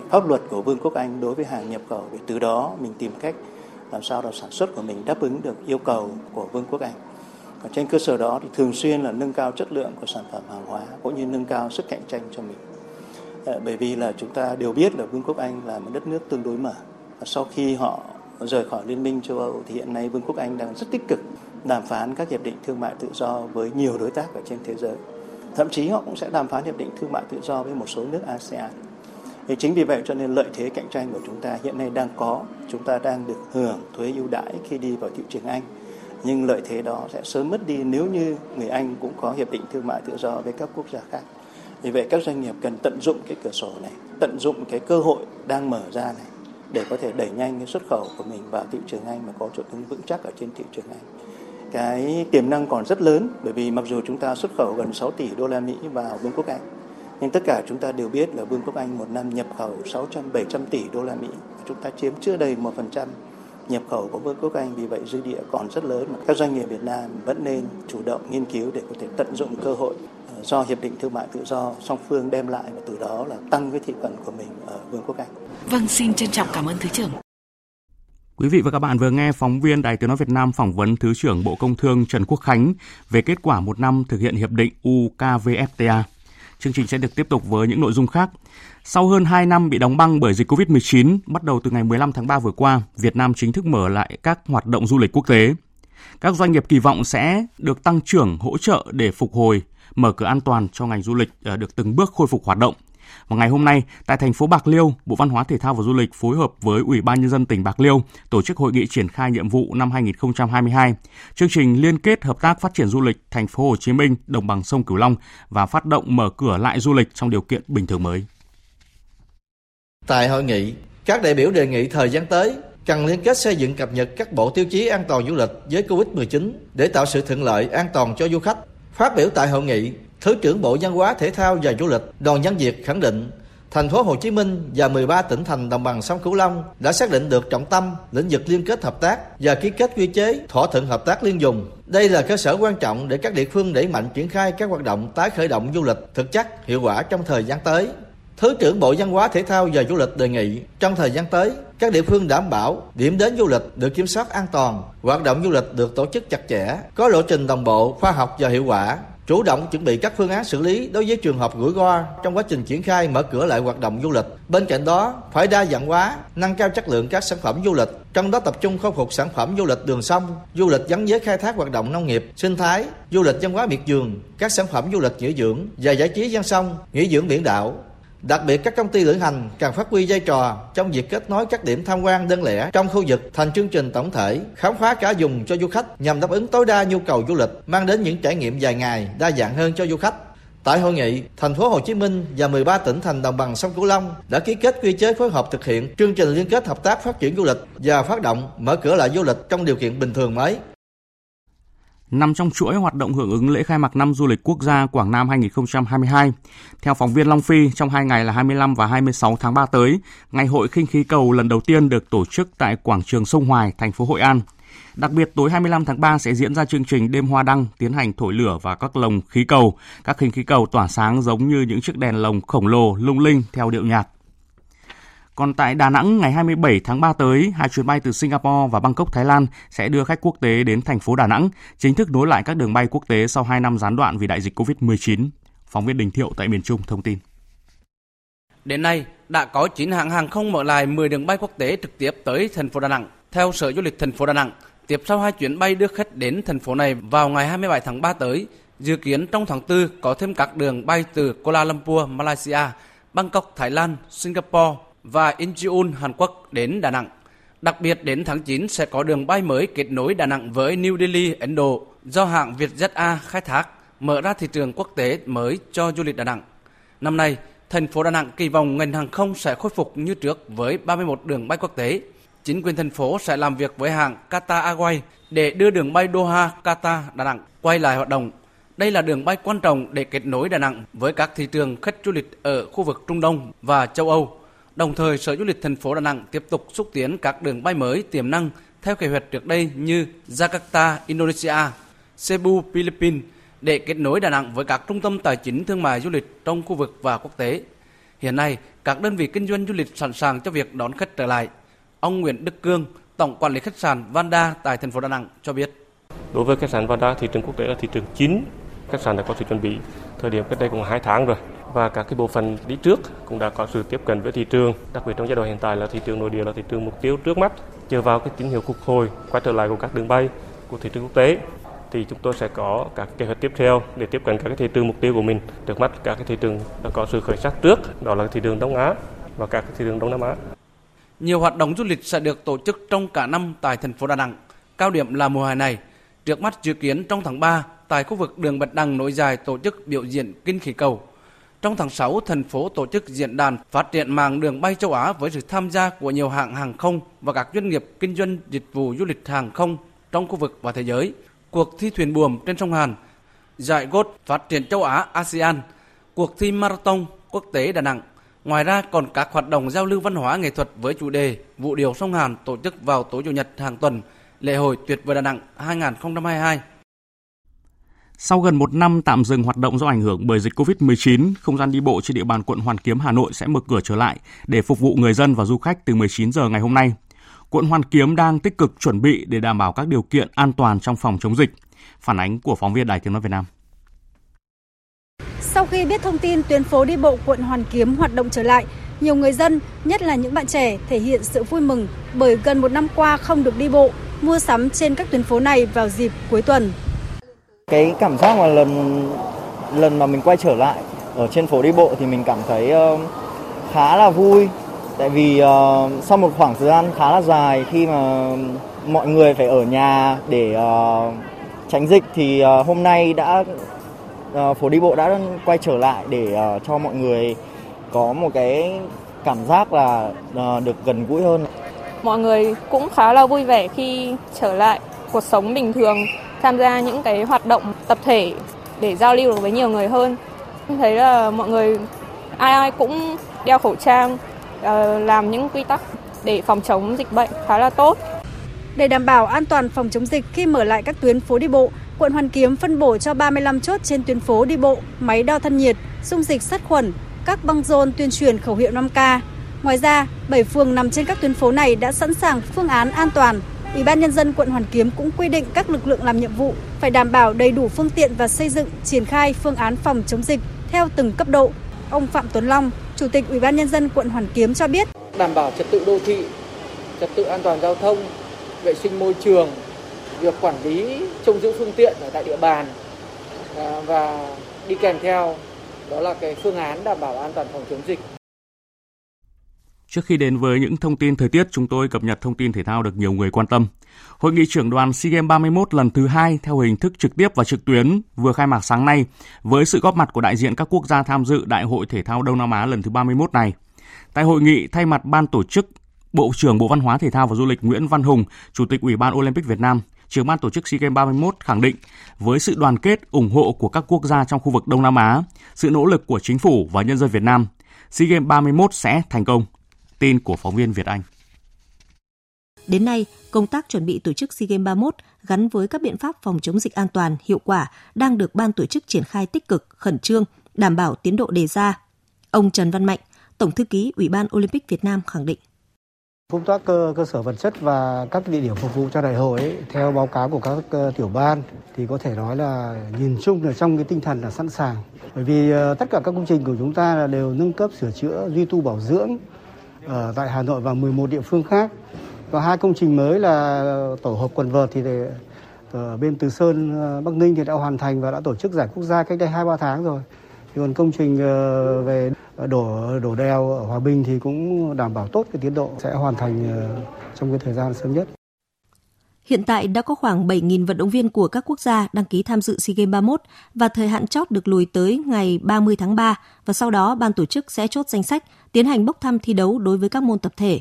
pháp luật của Vương quốc Anh đối với hàng nhập khẩu để từ đó mình tìm cách làm sao để sản xuất của mình đáp ứng được yêu cầu của Vương quốc Anh. Và trên cơ sở đó thì thường xuyên là nâng cao chất lượng của sản phẩm hàng hóa, cũng như nâng cao sức cạnh tranh cho mình. Ờ, bởi vì là chúng ta đều biết là Vương quốc Anh là một đất nước tương đối mở. Và sau khi họ rời khỏi Liên minh châu Âu thì hiện nay Vương quốc Anh đang rất tích cực đàm phán các hiệp định thương mại tự do với nhiều đối tác ở trên thế giới. Thậm chí họ cũng sẽ đàm phán hiệp định thương mại tự do với một số nước ASEAN. Thì chính vì vậy cho nên lợi thế cạnh tranh của chúng ta hiện nay đang có, chúng ta đang được hưởng thuế ưu đãi khi đi vào thị trường Anh. Nhưng lợi thế đó sẽ sớm mất đi nếu như người Anh cũng có hiệp định thương mại tự do với các quốc gia khác. Vì vậy các doanh nghiệp cần tận dụng cái cửa sổ này, tận dụng cái cơ hội đang mở ra này để có thể đẩy nhanh cái xuất khẩu của mình vào thị trường Anh mà có chỗ đứng vững chắc ở trên thị trường Anh. Cái tiềm năng còn rất lớn bởi vì mặc dù chúng ta xuất khẩu gần 6 tỷ đô la Mỹ vào Vương quốc Anh nhưng tất cả chúng ta đều biết là Vương quốc Anh một năm nhập khẩu 600 700 tỷ đô la Mỹ. Chúng ta chiếm chưa đầy 1% nhập khẩu của Vương quốc Anh vì vậy dư địa còn rất lớn mà các doanh nghiệp Việt Nam vẫn nên chủ động nghiên cứu để có thể tận dụng cơ hội ờ, do hiệp định thương mại tự do song phương đem lại và từ đó là tăng cái thị phần của mình ở Vương quốc Anh. Vâng, xin trân trọng cảm ơn thứ trưởng. Quý vị và các bạn vừa nghe phóng viên Đài Tiếng nói Việt Nam phỏng vấn Thứ trưởng Bộ Công Thương Trần Quốc Khánh về kết quả một năm thực hiện hiệp định UKVFTA. Chương trình sẽ được tiếp tục với những nội dung khác. Sau hơn 2 năm bị đóng băng bởi dịch COVID-19, bắt đầu từ ngày 15 tháng 3 vừa qua, Việt Nam chính thức mở lại các hoạt động du lịch quốc tế. Các doanh nghiệp kỳ vọng sẽ được tăng trưởng hỗ trợ để phục hồi, mở cửa an toàn cho ngành du lịch ờ, được từng bước khôi phục hoạt động. Và ngày hôm nay, tại thành phố Bạc Liêu, Bộ Văn hóa Thể thao và Du lịch phối hợp với Ủy ban Nhân dân tỉnh Bạc Liêu tổ chức hội nghị triển khai nhiệm vụ năm 2022, chương trình liên kết hợp tác phát triển du lịch thành phố Hồ Chí Minh, đồng bằng sông Cửu Long và phát động mở cửa lại du lịch trong điều kiện bình thường mới. Tại hội nghị, các đại biểu đề nghị thời gian tới cần liên kết xây dựng cập nhật các bộ tiêu chí an toàn du lịch với Covid-19 để tạo sự thuận lợi an toàn cho du khách. Phát biểu tại hội nghị, Thứ trưởng Bộ Văn hóa Thể thao và Du lịch Đoàn Văn Việt khẳng định Thành phố Hồ Chí Minh và 13 tỉnh thành đồng bằng sông Cửu Long đã xác định được trọng tâm lĩnh vực liên kết hợp tác và ký kết quy chế thỏa thuận hợp tác liên dùng. Đây là cơ sở quan trọng để các địa phương đẩy mạnh triển khai các hoạt động tái khởi động du lịch thực chất, hiệu quả trong thời gian tới. Thứ trưởng Bộ Văn hóa Thể thao và Du lịch đề nghị trong thời gian tới, các địa phương đảm bảo điểm đến du lịch được kiểm soát an toàn, hoạt động du lịch được tổ chức chặt chẽ, có lộ trình đồng bộ, khoa học và hiệu quả, chủ động chuẩn bị các phương án xử lý đối với trường hợp rủi ro trong quá trình triển khai mở cửa lại hoạt động du lịch. Bên cạnh đó, phải đa dạng hóa, nâng cao chất lượng các sản phẩm du lịch, trong đó tập trung khôi phục sản phẩm du lịch đường sông, du lịch gắn với khai thác hoạt động nông nghiệp, sinh thái, du lịch văn hóa miệt vườn, các sản phẩm du lịch nghỉ dưỡng và giải trí gian sông, nghỉ dưỡng biển đảo, Đặc biệt các công ty lữ hành cần phát huy vai trò trong việc kết nối các điểm tham quan đơn lẻ trong khu vực thành chương trình tổng thể, khám phá cả dùng cho du khách nhằm đáp ứng tối đa nhu cầu du lịch, mang đến những trải nghiệm dài ngày, đa dạng hơn cho du khách. Tại hội nghị, thành phố Hồ Chí Minh và 13 tỉnh thành đồng bằng sông Cửu Long đã ký kết quy chế phối hợp thực hiện chương trình liên kết hợp tác phát triển du lịch và phát động mở cửa lại du lịch trong điều kiện bình thường mới nằm trong chuỗi hoạt động hưởng ứng lễ khai mạc năm du lịch quốc gia Quảng Nam 2022. Theo phóng viên Long Phi, trong hai ngày là 25 và 26 tháng 3 tới, Ngày hội khinh khí cầu lần đầu tiên được tổ chức tại quảng trường Sông Hoài, thành phố Hội An. Đặc biệt tối 25 tháng 3 sẽ diễn ra chương trình đêm hoa đăng tiến hành thổi lửa và các lồng khí cầu. Các khinh khí cầu tỏa sáng giống như những chiếc đèn lồng khổng lồ lung linh theo điệu nhạc. Còn tại Đà Nẵng, ngày 27 tháng 3 tới, hai chuyến bay từ Singapore và Bangkok, Thái Lan sẽ đưa khách quốc tế đến thành phố Đà Nẵng, chính thức nối lại các đường bay quốc tế sau 2 năm gián đoạn vì đại dịch COVID-19. Phóng viên Đình Thiệu tại miền Trung thông tin. Đến nay, đã có 9 hãng hàng không mở lại 10 đường bay quốc tế trực tiếp tới thành phố Đà Nẵng. Theo Sở Du lịch thành phố Đà Nẵng, tiếp sau hai chuyến bay đưa khách đến thành phố này vào ngày 27 tháng 3 tới, dự kiến trong tháng 4 có thêm các đường bay từ Kuala Lumpur, Malaysia, Bangkok, Thái Lan, Singapore, và Incheon, Hàn Quốc đến Đà Nẵng. Đặc biệt đến tháng 9 sẽ có đường bay mới kết nối Đà Nẵng với New Delhi, Ấn Độ do hãng Vietjet A khai thác, mở ra thị trường quốc tế mới cho du lịch Đà Nẵng. Năm nay, thành phố Đà Nẵng kỳ vọng ngành hàng không sẽ khôi phục như trước với 31 đường bay quốc tế. Chính quyền thành phố sẽ làm việc với hãng Qatar Airways để đưa đường bay Doha, Qatar, Đà Nẵng quay lại hoạt động. Đây là đường bay quan trọng để kết nối Đà Nẵng với các thị trường khách du lịch ở khu vực Trung Đông và châu Âu Đồng thời, Sở Du lịch thành phố Đà Nẵng tiếp tục xúc tiến các đường bay mới tiềm năng theo kế hoạch trước đây như Jakarta, Indonesia, Cebu, Philippines để kết nối Đà Nẵng với các trung tâm tài chính thương mại du lịch trong khu vực và quốc tế. Hiện nay, các đơn vị kinh doanh du lịch sẵn sàng cho việc đón khách trở lại. Ông Nguyễn Đức Cương, Tổng quản lý khách sạn Vanda tại thành phố Đà Nẵng cho biết. Đối với khách sạn Vanda, thị trường quốc tế là thị trường chính. Khách sạn đã có sự chuẩn bị thời điểm cách đây cũng 2 tháng rồi và các cái bộ phận đi trước cũng đã có sự tiếp cận với thị trường, đặc biệt trong giai đoạn hiện tại là thị trường nội địa là thị trường mục tiêu trước mắt. Chờ vào cái tín hiệu phục hồi quay trở lại của các đường bay của thị trường quốc tế thì chúng tôi sẽ có các kế hoạch tiếp theo để tiếp cận các cái thị trường mục tiêu của mình. Trước mắt các cái thị trường đã có sự khởi sắc trước, đó là thị trường Đông Á và các thị trường Đông Nam Á. Nhiều hoạt động du lịch sẽ được tổ chức trong cả năm tại thành phố Đà Nẵng. Cao điểm là mùa hè này. Trước mắt dự kiến trong tháng 3, tại khu vực đường Bạch Đằng nối dài tổ chức biểu diễn kinh khí cầu. Trong tháng 6, thành phố tổ chức diễn đàn phát triển mạng đường bay châu Á với sự tham gia của nhiều hãng hàng không và các doanh nghiệp kinh doanh dịch vụ du lịch hàng không trong khu vực và thế giới. Cuộc thi thuyền buồm trên sông Hàn, giải golf phát triển châu Á ASEAN, cuộc thi marathon quốc tế Đà Nẵng. Ngoài ra còn các hoạt động giao lưu văn hóa nghệ thuật với chủ đề Vụ điều sông Hàn tổ chức vào tối chủ nhật hàng tuần, lễ hội tuyệt vời Đà Nẵng 2022. Sau gần một năm tạm dừng hoạt động do ảnh hưởng bởi dịch COVID-19, không gian đi bộ trên địa bàn quận Hoàn Kiếm, Hà Nội sẽ mở cửa trở lại để phục vụ người dân và du khách từ 19 giờ ngày hôm nay. Quận Hoàn Kiếm đang tích cực chuẩn bị để đảm bảo các điều kiện an toàn trong phòng chống dịch. Phản ánh của phóng viên Đài Tiếng nói Việt Nam. Sau khi biết thông tin tuyến phố đi bộ quận Hoàn Kiếm hoạt động trở lại, nhiều người dân, nhất là những bạn trẻ, thể hiện sự vui mừng bởi gần một năm qua không được đi bộ, mua sắm trên các tuyến phố này vào dịp cuối tuần. Cái cảm giác mà lần lần mà mình quay trở lại ở trên phố đi bộ thì mình cảm thấy uh, khá là vui tại vì uh, sau một khoảng thời gian khá là dài khi mà mọi người phải ở nhà để uh, tránh dịch thì uh, hôm nay đã uh, phố đi bộ đã quay trở lại để uh, cho mọi người có một cái cảm giác là uh, được gần gũi hơn. Mọi người cũng khá là vui vẻ khi trở lại cuộc sống bình thường tham gia những cái hoạt động tập thể để giao lưu được với nhiều người hơn. Em thấy là mọi người ai ai cũng đeo khẩu trang, ờ, làm những quy tắc để phòng chống dịch bệnh khá là tốt. Để đảm bảo an toàn phòng chống dịch khi mở lại các tuyến phố đi bộ, quận Hoàn Kiếm phân bổ cho 35 chốt trên tuyến phố đi bộ, máy đo thân nhiệt, dung dịch sát khuẩn, các băng rôn tuyên truyền khẩu hiệu 5K. Ngoài ra, 7 phường nằm trên các tuyến phố này đã sẵn sàng phương án an toàn Ủy ban nhân dân quận Hoàn Kiếm cũng quy định các lực lượng làm nhiệm vụ phải đảm bảo đầy đủ phương tiện và xây dựng triển khai phương án phòng chống dịch theo từng cấp độ. Ông Phạm Tuấn Long, Chủ tịch Ủy ban nhân dân quận Hoàn Kiếm cho biết, đảm bảo trật tự đô thị, trật tự an toàn giao thông, vệ sinh môi trường, việc quản lý trông giữ phương tiện ở tại địa bàn à, và đi kèm theo đó là cái phương án đảm bảo an toàn phòng chống dịch. Trước khi đến với những thông tin thời tiết, chúng tôi cập nhật thông tin thể thao được nhiều người quan tâm. Hội nghị trưởng đoàn SEA Games 31 lần thứ hai theo hình thức trực tiếp và trực tuyến vừa khai mạc sáng nay với sự góp mặt của đại diện các quốc gia tham dự Đại hội Thể thao Đông Nam Á lần thứ 31 này. Tại hội nghị, thay mặt ban tổ chức, Bộ trưởng Bộ Văn hóa Thể thao và Du lịch Nguyễn Văn Hùng, Chủ tịch Ủy ban Olympic Việt Nam, trưởng ban tổ chức SEA Games 31 khẳng định với sự đoàn kết, ủng hộ của các quốc gia trong khu vực Đông Nam Á, sự nỗ lực của chính phủ và nhân dân Việt Nam, SEA Games 31 sẽ thành công. Tin của phóng viên Việt Anh. Đến nay, công tác chuẩn bị tổ chức SEA Games 31 gắn với các biện pháp phòng chống dịch an toàn, hiệu quả đang được ban tổ chức triển khai tích cực, khẩn trương, đảm bảo tiến độ đề ra. Ông Trần Văn Mạnh, Tổng thư ký Ủy ban Olympic Việt Nam khẳng định. Công tác cơ, cơ sở vật chất và các địa điểm phục vụ cho đại hội ấy, theo báo cáo của các uh, tiểu ban thì có thể nói là nhìn chung là trong cái tinh thần là sẵn sàng. Bởi vì uh, tất cả các công trình của chúng ta đều nâng cấp sửa chữa, duy tu bảo dưỡng ở tại Hà Nội và 11 địa phương khác. Và hai công trình mới là tổ hợp quần vợt thì để ở bên Từ Sơn, ờ, Bắc Ninh thì đã hoàn thành và đã tổ chức giải quốc gia cách đây 2-3 tháng rồi. Thì còn công trình ờ, về đổ đổ đèo ở Hòa Bình thì cũng đảm bảo tốt cái tiến độ sẽ hoàn thành ờ, trong cái thời gian sớm nhất. Hiện tại đã có khoảng 7.000 vận động viên của các quốc gia đăng ký tham dự SEA Games 31 và thời hạn chót được lùi tới ngày 30 tháng 3 và sau đó ban tổ chức sẽ chốt danh sách tiến hành bốc thăm thi đấu đối với các môn tập thể.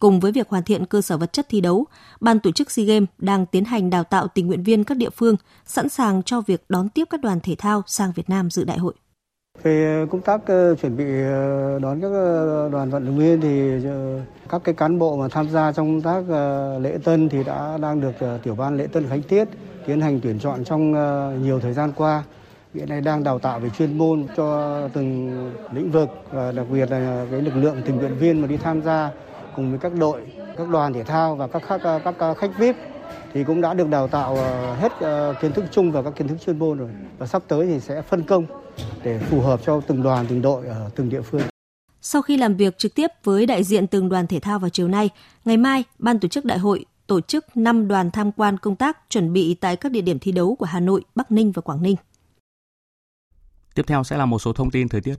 Cùng với việc hoàn thiện cơ sở vật chất thi đấu, ban tổ chức SEA Games đang tiến hành đào tạo tình nguyện viên các địa phương sẵn sàng cho việc đón tiếp các đoàn thể thao sang Việt Nam dự đại hội. Về ờ, công tác ờ, chuẩn bị ờ, đón các đoàn vận động viên thì các cái cán bộ mà tham gia trong công tác lễ tân thì đã đang được tiểu ban lễ tân khánh tiết tiến hành tuyển chọn trong nhiều thời gian qua. Hiện nay đang đào tạo về chuyên môn cho từng lĩnh vực và đặc biệt là cái lực lượng tình nguyện viên mà đi tham gia cùng với các đội, các đoàn thể thao và các khách, các khách VIP thì cũng đã được đào tạo hết kiến thức chung và các kiến thức chuyên môn rồi và sắp tới thì sẽ phân công để phù hợp cho từng đoàn, từng đội ở từng địa phương. Sau khi làm việc trực tiếp với đại diện từng đoàn thể thao vào chiều nay, ngày mai, ban tổ chức đại hội tổ chức 5 đoàn tham quan công tác chuẩn bị tại các địa điểm thi đấu của Hà Nội, Bắc Ninh và Quảng Ninh. Tiếp theo sẽ là một số thông tin thời tiết.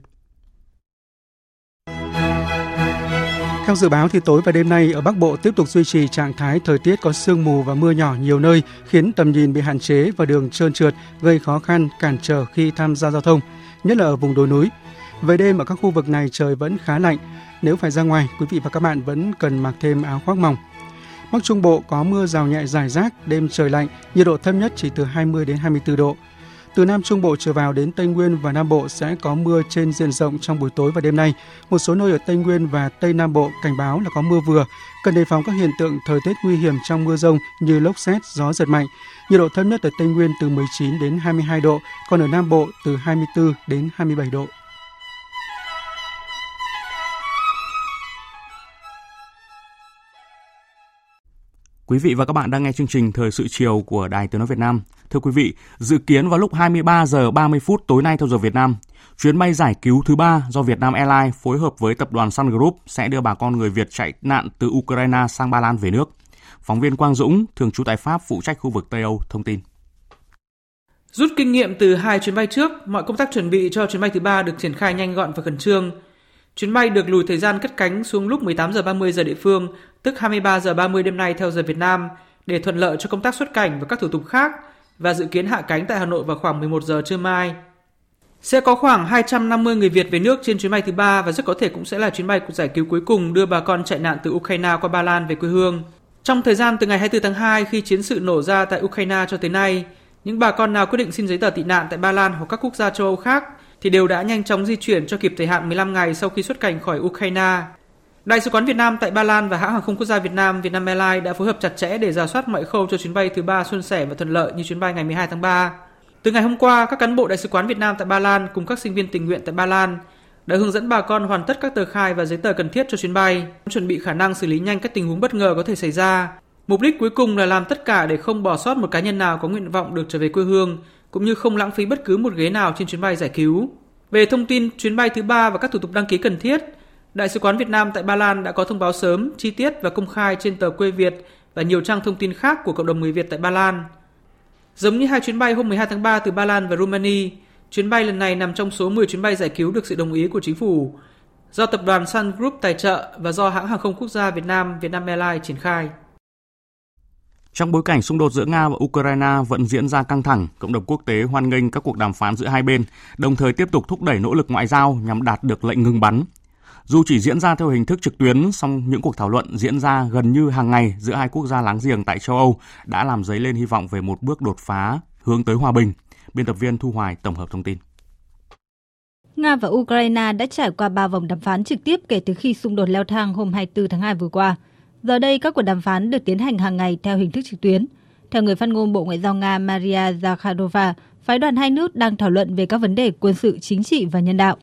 Theo dự báo thì tối và đêm nay ở Bắc Bộ tiếp tục duy trì trạng thái thời tiết có sương mù và mưa nhỏ nhiều nơi, khiến tầm nhìn bị hạn chế và đường trơn trượt, gây khó khăn, cản trở khi tham gia giao thông, nhất là ở vùng đồi núi. Về đêm ở các khu vực này trời vẫn khá lạnh. Nếu phải ra ngoài, quý vị và các bạn vẫn cần mặc thêm áo khoác mỏng. Bắc Trung Bộ có mưa rào nhẹ rải rác, đêm trời lạnh, nhiệt độ thấp nhất chỉ từ 20 đến 24 độ. Từ Nam Trung Bộ trở vào đến Tây Nguyên và Nam Bộ sẽ có mưa trên diện rộng trong buổi tối và đêm nay. Một số nơi ở Tây Nguyên và Tây Nam Bộ cảnh báo là có mưa vừa, cần đề phòng các hiện tượng thời tiết nguy hiểm trong mưa rông như lốc xét, gió giật mạnh. Nhiệt độ thấp nhất ở Tây Nguyên từ 19 đến 22 độ, còn ở Nam Bộ từ 24 đến 27 độ. Quý vị và các bạn đang nghe chương trình Thời sự chiều của Đài Tiếng nói Việt Nam. Thưa quý vị, dự kiến vào lúc 23 giờ 30 phút tối nay theo giờ Việt Nam, chuyến bay giải cứu thứ ba do Vietnam Airlines phối hợp với tập đoàn Sun Group sẽ đưa bà con người Việt chạy nạn từ Ukraine sang Ba Lan về nước. Phóng viên Quang Dũng, thường trú tại Pháp phụ trách khu vực Tây Âu thông tin. Rút kinh nghiệm từ hai chuyến bay trước, mọi công tác chuẩn bị cho chuyến bay thứ ba được triển khai nhanh gọn và khẩn trương. Chuyến bay được lùi thời gian cất cánh xuống lúc 18 giờ 30 giờ địa phương, tức 23 giờ 30 đêm nay theo giờ Việt Nam, để thuận lợi cho công tác xuất cảnh và các thủ tục khác và dự kiến hạ cánh tại Hà Nội vào khoảng 11 giờ trưa mai. Sẽ có khoảng 250 người Việt về nước trên chuyến bay thứ ba và rất có thể cũng sẽ là chuyến bay giải cứu cuối cùng đưa bà con chạy nạn từ Ukraine qua Ba Lan về quê hương. Trong thời gian từ ngày 24 tháng 2 khi chiến sự nổ ra tại Ukraine cho tới nay, những bà con nào quyết định xin giấy tờ tị nạn tại Ba Lan hoặc các quốc gia châu Âu khác thì đều đã nhanh chóng di chuyển cho kịp thời hạn 15 ngày sau khi xuất cảnh khỏi Ukraine. Đại sứ quán Việt Nam tại Ba Lan và hãng hàng không quốc gia Việt Nam Vietnam Airlines đã phối hợp chặt chẽ để giả soát mọi khâu cho chuyến bay thứ ba suôn sẻ và thuận lợi như chuyến bay ngày 12 tháng 3. Từ ngày hôm qua, các cán bộ đại sứ quán Việt Nam tại Ba Lan cùng các sinh viên tình nguyện tại Ba Lan đã hướng dẫn bà con hoàn tất các tờ khai và giấy tờ cần thiết cho chuyến bay, chuẩn bị khả năng xử lý nhanh các tình huống bất ngờ có thể xảy ra. Mục đích cuối cùng là làm tất cả để không bỏ sót một cá nhân nào có nguyện vọng được trở về quê hương, cũng như không lãng phí bất cứ một ghế nào trên chuyến bay giải cứu. Về thông tin chuyến bay thứ ba và các thủ tục đăng ký cần thiết, Đại sứ quán Việt Nam tại Ba Lan đã có thông báo sớm, chi tiết và công khai trên tờ Quê Việt và nhiều trang thông tin khác của cộng đồng người Việt tại Ba Lan. Giống như hai chuyến bay hôm 12 tháng 3 từ Ba Lan và Romania, chuyến bay lần này nằm trong số 10 chuyến bay giải cứu được sự đồng ý của chính phủ, do tập đoàn Sun Group tài trợ và do hãng hàng không quốc gia Việt Nam Vietnam Airlines triển khai. Trong bối cảnh xung đột giữa Nga và Ukraine vẫn diễn ra căng thẳng, cộng đồng quốc tế hoan nghênh các cuộc đàm phán giữa hai bên, đồng thời tiếp tục thúc đẩy nỗ lực ngoại giao nhằm đạt được lệnh ngừng bắn. Dù chỉ diễn ra theo hình thức trực tuyến, song những cuộc thảo luận diễn ra gần như hàng ngày giữa hai quốc gia láng giềng tại châu Âu đã làm dấy lên hy vọng về một bước đột phá hướng tới hòa bình. Biên tập viên Thu Hoài tổng hợp thông tin. Nga và Ukraine đã trải qua 3 vòng đàm phán trực tiếp kể từ khi xung đột leo thang hôm 24 tháng 2 vừa qua. Giờ đây, các cuộc đàm phán được tiến hành hàng ngày theo hình thức trực tuyến. Theo người phát ngôn Bộ Ngoại giao Nga Maria Zakharova, phái đoàn hai nước đang thảo luận về các vấn đề quân sự, chính trị và nhân đạo.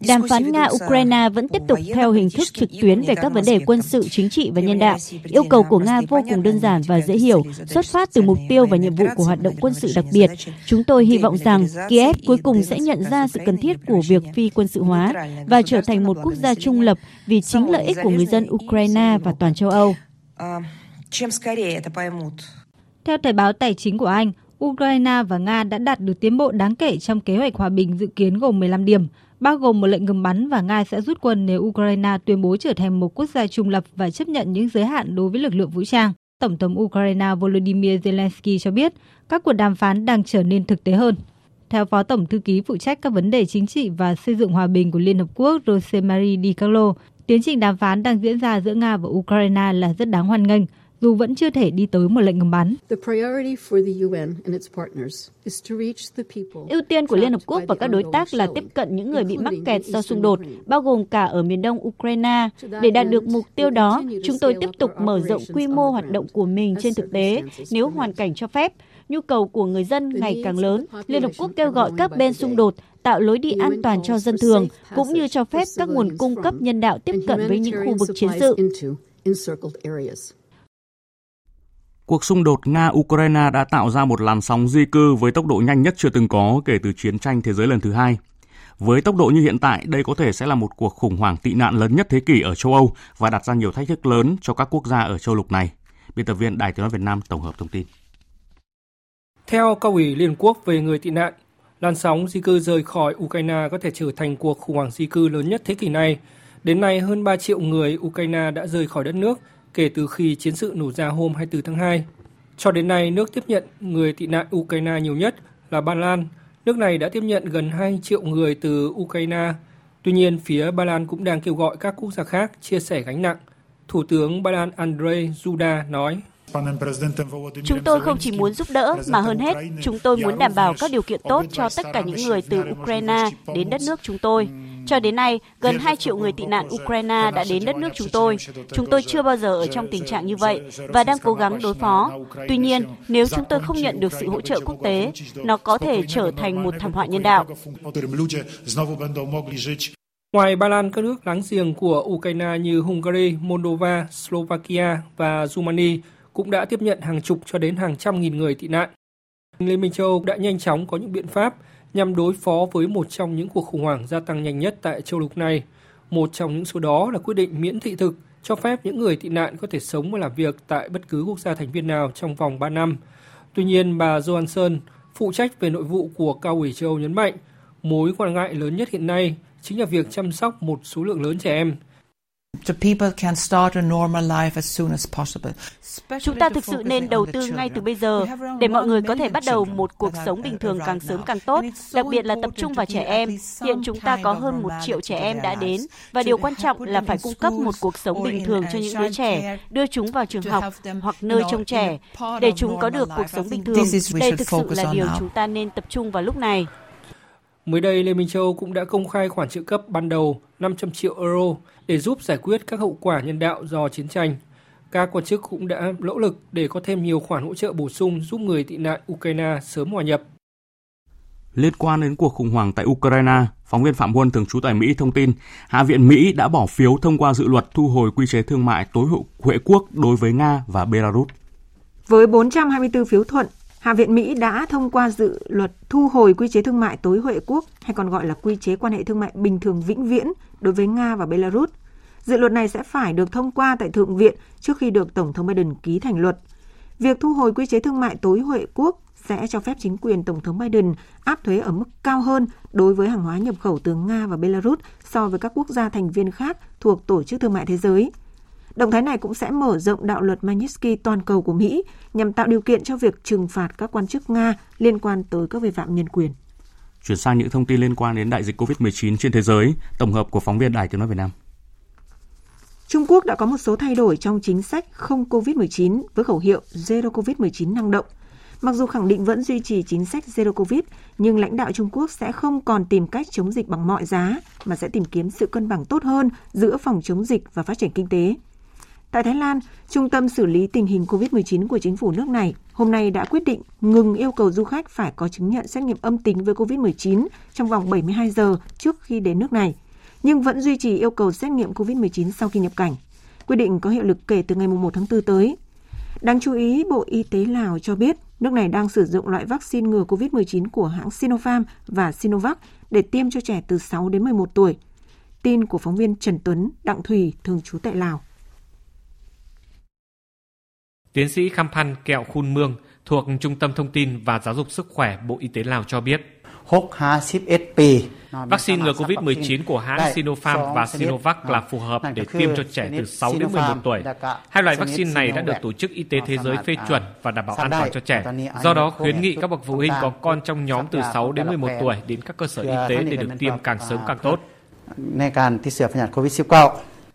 Đàm phán Nga-Ukraine vẫn tiếp tục theo hình thức trực tuyến về các vấn đề quân sự, chính trị và nhân đạo. Yêu cầu của Nga vô cùng đơn giản và dễ hiểu, xuất phát từ mục tiêu và nhiệm vụ của hoạt động quân sự đặc biệt. Chúng tôi hy vọng rằng Kiev cuối cùng sẽ nhận ra sự cần thiết của việc phi quân sự hóa và trở thành một quốc gia trung lập vì chính lợi ích của người dân Ukraine và toàn châu Âu. Theo Thời báo Tài chính của Anh, Ukraine và Nga đã đạt được tiến bộ đáng kể trong kế hoạch hòa bình dự kiến gồm 15 điểm, bao gồm một lệnh ngừng bắn và Nga sẽ rút quân nếu Ukraine tuyên bố trở thành một quốc gia trung lập và chấp nhận những giới hạn đối với lực lượng vũ trang. Tổng thống Ukraine Volodymyr Zelensky cho biết các cuộc đàm phán đang trở nên thực tế hơn. Theo Phó Tổng Thư ký phụ trách các vấn đề chính trị và xây dựng hòa bình của Liên Hợp Quốc Rosemary Di Carlo, tiến trình đàm phán đang diễn ra giữa Nga và Ukraine là rất đáng hoan nghênh, dù vẫn chưa thể đi tới một lệnh ngừng bắn. Ưu tiên của Liên Hợp Quốc và các đối tác là tiếp cận những người bị mắc kẹt do xung đột, bao gồm cả ở miền đông Ukraine. Để đạt được mục tiêu đó, chúng tôi tiếp tục mở rộng quy mô hoạt động của mình trên thực tế nếu hoàn cảnh cho phép. Nhu cầu của người dân ngày càng lớn, Liên Hợp Quốc kêu gọi các bên xung đột tạo lối đi an toàn cho dân thường, cũng như cho phép các nguồn cung cấp nhân đạo tiếp cận với những khu vực chiến sự. Cuộc xung đột Nga-Ukraine đã tạo ra một làn sóng di cư với tốc độ nhanh nhất chưa từng có kể từ chiến tranh thế giới lần thứ hai. Với tốc độ như hiện tại, đây có thể sẽ là một cuộc khủng hoảng tị nạn lớn nhất thế kỷ ở châu Âu và đặt ra nhiều thách thức lớn cho các quốc gia ở châu lục này. Biên tập viên Đài Tiếng nói Việt Nam tổng hợp thông tin. Theo Cao ủy Liên Quốc về người tị nạn, làn sóng di cư rời khỏi Ukraine có thể trở thành cuộc khủng hoảng di cư lớn nhất thế kỷ này. Đến nay, hơn 3 triệu người Ukraine đã rời khỏi đất nước kể từ khi chiến sự nổ ra hôm 24 tháng 2. Cho đến nay, nước tiếp nhận người tị nạn Ukraine nhiều nhất là Ba Lan. Nước này đã tiếp nhận gần 2 triệu người từ Ukraine. Tuy nhiên, phía Ba Lan cũng đang kêu gọi các quốc gia khác chia sẻ gánh nặng. Thủ tướng Ba Lan Andrzej Duda nói. Chúng tôi không chỉ muốn giúp đỡ mà hơn hết, chúng tôi muốn đảm bảo các điều kiện tốt cho tất cả những người từ Ukraine đến đất nước chúng tôi. Cho đến nay, gần 2 triệu người tị nạn Ukraine đã đến đất nước chúng tôi. Chúng tôi chưa bao giờ ở trong tình trạng như vậy và đang cố gắng đối phó. Tuy nhiên, nếu chúng tôi không nhận được sự hỗ trợ quốc tế, nó có thể trở thành một thảm họa nhân đạo. Ngoài Ba Lan, các nước láng giềng của Ukraine như Hungary, Moldova, Slovakia và Romania cũng đã tiếp nhận hàng chục cho đến hàng trăm nghìn người tị nạn. Liên minh châu Âu đã nhanh chóng có những biện pháp nhằm đối phó với một trong những cuộc khủng hoảng gia tăng nhanh nhất tại châu lục này. Một trong những số đó là quyết định miễn thị thực cho phép những người tị nạn có thể sống và làm việc tại bất cứ quốc gia thành viên nào trong vòng 3 năm. Tuy nhiên, bà Johansson, phụ trách về nội vụ của Cao ủy châu Âu nhấn mạnh, mối quan ngại lớn nhất hiện nay chính là việc chăm sóc một số lượng lớn trẻ em Chúng ta thực sự nên đầu tư ngay từ bây giờ để mọi người có thể bắt đầu một cuộc sống bình thường càng sớm càng tốt, đặc biệt là tập trung vào trẻ em. Hiện chúng ta có hơn một triệu trẻ em đã đến. và điều quan trọng là phải cung cấp một cuộc sống bình thường cho những đứa trẻ, đưa chúng vào trường học hoặc nơi trông trẻ để chúng có được cuộc sống bình thường. Đây thực sự là điều chúng ta nên tập trung vào lúc này. Mới đây, Liên minh châu Âu cũng đã công khai khoản trợ cấp ban đầu 500 triệu euro để giúp giải quyết các hậu quả nhân đạo do chiến tranh. Các quan chức cũng đã nỗ lực để có thêm nhiều khoản hỗ trợ bổ sung giúp người tị nạn Ukraine sớm hòa nhập. Liên quan đến cuộc khủng hoảng tại Ukraine, phóng viên Phạm Huân thường trú tại Mỹ thông tin, Hạ viện Mỹ đã bỏ phiếu thông qua dự luật thu hồi quy chế thương mại tối hậu Huệ quốc đối với Nga và Belarus. Với 424 phiếu thuận, Hạ viện Mỹ đã thông qua dự luật thu hồi quy chế thương mại tối Huệ quốc hay còn gọi là quy chế quan hệ thương mại bình thường vĩnh viễn đối với Nga và Belarus. Dự luật này sẽ phải được thông qua tại Thượng viện trước khi được Tổng thống Biden ký thành luật. Việc thu hồi quy chế thương mại tối Huệ quốc sẽ cho phép chính quyền Tổng thống Biden áp thuế ở mức cao hơn đối với hàng hóa nhập khẩu từ Nga và Belarus so với các quốc gia thành viên khác thuộc Tổ chức Thương mại Thế giới. Động thái này cũng sẽ mở rộng đạo luật Magnitsky toàn cầu của Mỹ nhằm tạo điều kiện cho việc trừng phạt các quan chức Nga liên quan tới các vi phạm nhân quyền. Chuyển sang những thông tin liên quan đến đại dịch COVID-19 trên thế giới, tổng hợp của phóng viên Đài Tiếng Nói Việt Nam. Trung Quốc đã có một số thay đổi trong chính sách không COVID-19 với khẩu hiệu Zero COVID-19 năng động. Mặc dù khẳng định vẫn duy trì chính sách Zero Covid, nhưng lãnh đạo Trung Quốc sẽ không còn tìm cách chống dịch bằng mọi giá, mà sẽ tìm kiếm sự cân bằng tốt hơn giữa phòng chống dịch và phát triển kinh tế. Tại Thái Lan, Trung tâm xử lý tình hình COVID-19 của chính phủ nước này hôm nay đã quyết định ngừng yêu cầu du khách phải có chứng nhận xét nghiệm âm tính với COVID-19 trong vòng 72 giờ trước khi đến nước này, nhưng vẫn duy trì yêu cầu xét nghiệm COVID-19 sau khi nhập cảnh. Quyết định có hiệu lực kể từ ngày 1 tháng 4 tới. Đáng chú ý, Bộ Y tế Lào cho biết nước này đang sử dụng loại vaccine ngừa COVID-19 của hãng Sinopharm và Sinovac để tiêm cho trẻ từ 6 đến 11 tuổi. Tin của phóng viên Trần Tuấn, Đặng Thùy, thường trú tại Lào. Tiến sĩ Kham Phan Kẹo Khun Mương thuộc Trung tâm Thông tin và Giáo dục Sức khỏe Bộ Y tế Lào cho biết, Vaccine. Ngừa COVID-19 của hãng Sinopharm và Sinovac là phù hợp để tiêm cho trẻ từ 6 đến 11 tuổi. Hai loại vaccine này đã được Tổ chức Y tế Thế giới phê chuẩn và đảm bảo an toàn cho trẻ. Do đó, khuyến nghị các bậc phụ huynh có con trong nhóm từ 6 đến 11 tuổi đến các cơ sở y tế để được tiêm càng sớm càng tốt.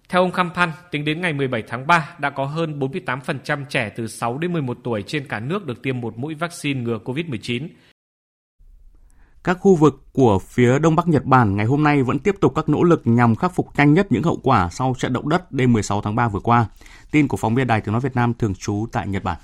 Theo ông Khampan, tính đến ngày 17 tháng 3, đã có hơn 48% trẻ từ 6 đến 11 tuổi trên cả nước được tiêm một mũi vaccine ngừa COVID-19. Các khu vực của phía Đông Bắc Nhật Bản ngày hôm nay vẫn tiếp tục các nỗ lực nhằm khắc phục nhanh nhất những hậu quả sau trận động đất đêm 16 tháng 3 vừa qua. Tin của phóng viên Đài Tiếng Nói Việt Nam thường trú tại Nhật Bản.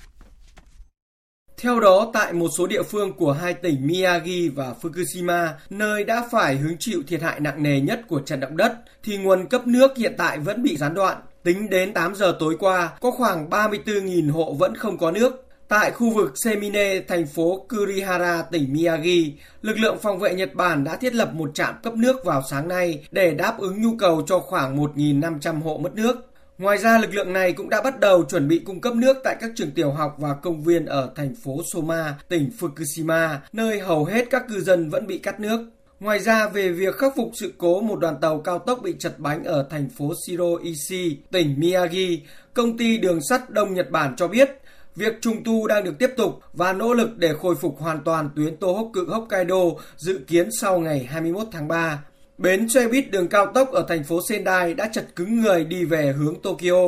Theo đó, tại một số địa phương của hai tỉnh Miyagi và Fukushima, nơi đã phải hứng chịu thiệt hại nặng nề nhất của trận động đất, thì nguồn cấp nước hiện tại vẫn bị gián đoạn. Tính đến 8 giờ tối qua, có khoảng 34.000 hộ vẫn không có nước. Tại khu vực Semine, thành phố Kurihara, tỉnh Miyagi, lực lượng phòng vệ Nhật Bản đã thiết lập một trạm cấp nước vào sáng nay để đáp ứng nhu cầu cho khoảng 1.500 hộ mất nước. Ngoài ra, lực lượng này cũng đã bắt đầu chuẩn bị cung cấp nước tại các trường tiểu học và công viên ở thành phố Soma, tỉnh Fukushima, nơi hầu hết các cư dân vẫn bị cắt nước. Ngoài ra, về việc khắc phục sự cố một đoàn tàu cao tốc bị chật bánh ở thành phố Shiroishi, tỉnh Miyagi, công ty đường sắt Đông Nhật Bản cho biết Việc trùng tu đang được tiếp tục và nỗ lực để khôi phục hoàn toàn tuyến Tohoku Hokkaido dự kiến sau ngày 21 tháng 3. Bến xe buýt đường cao tốc ở thành phố Sendai đã chật cứng người đi về hướng Tokyo.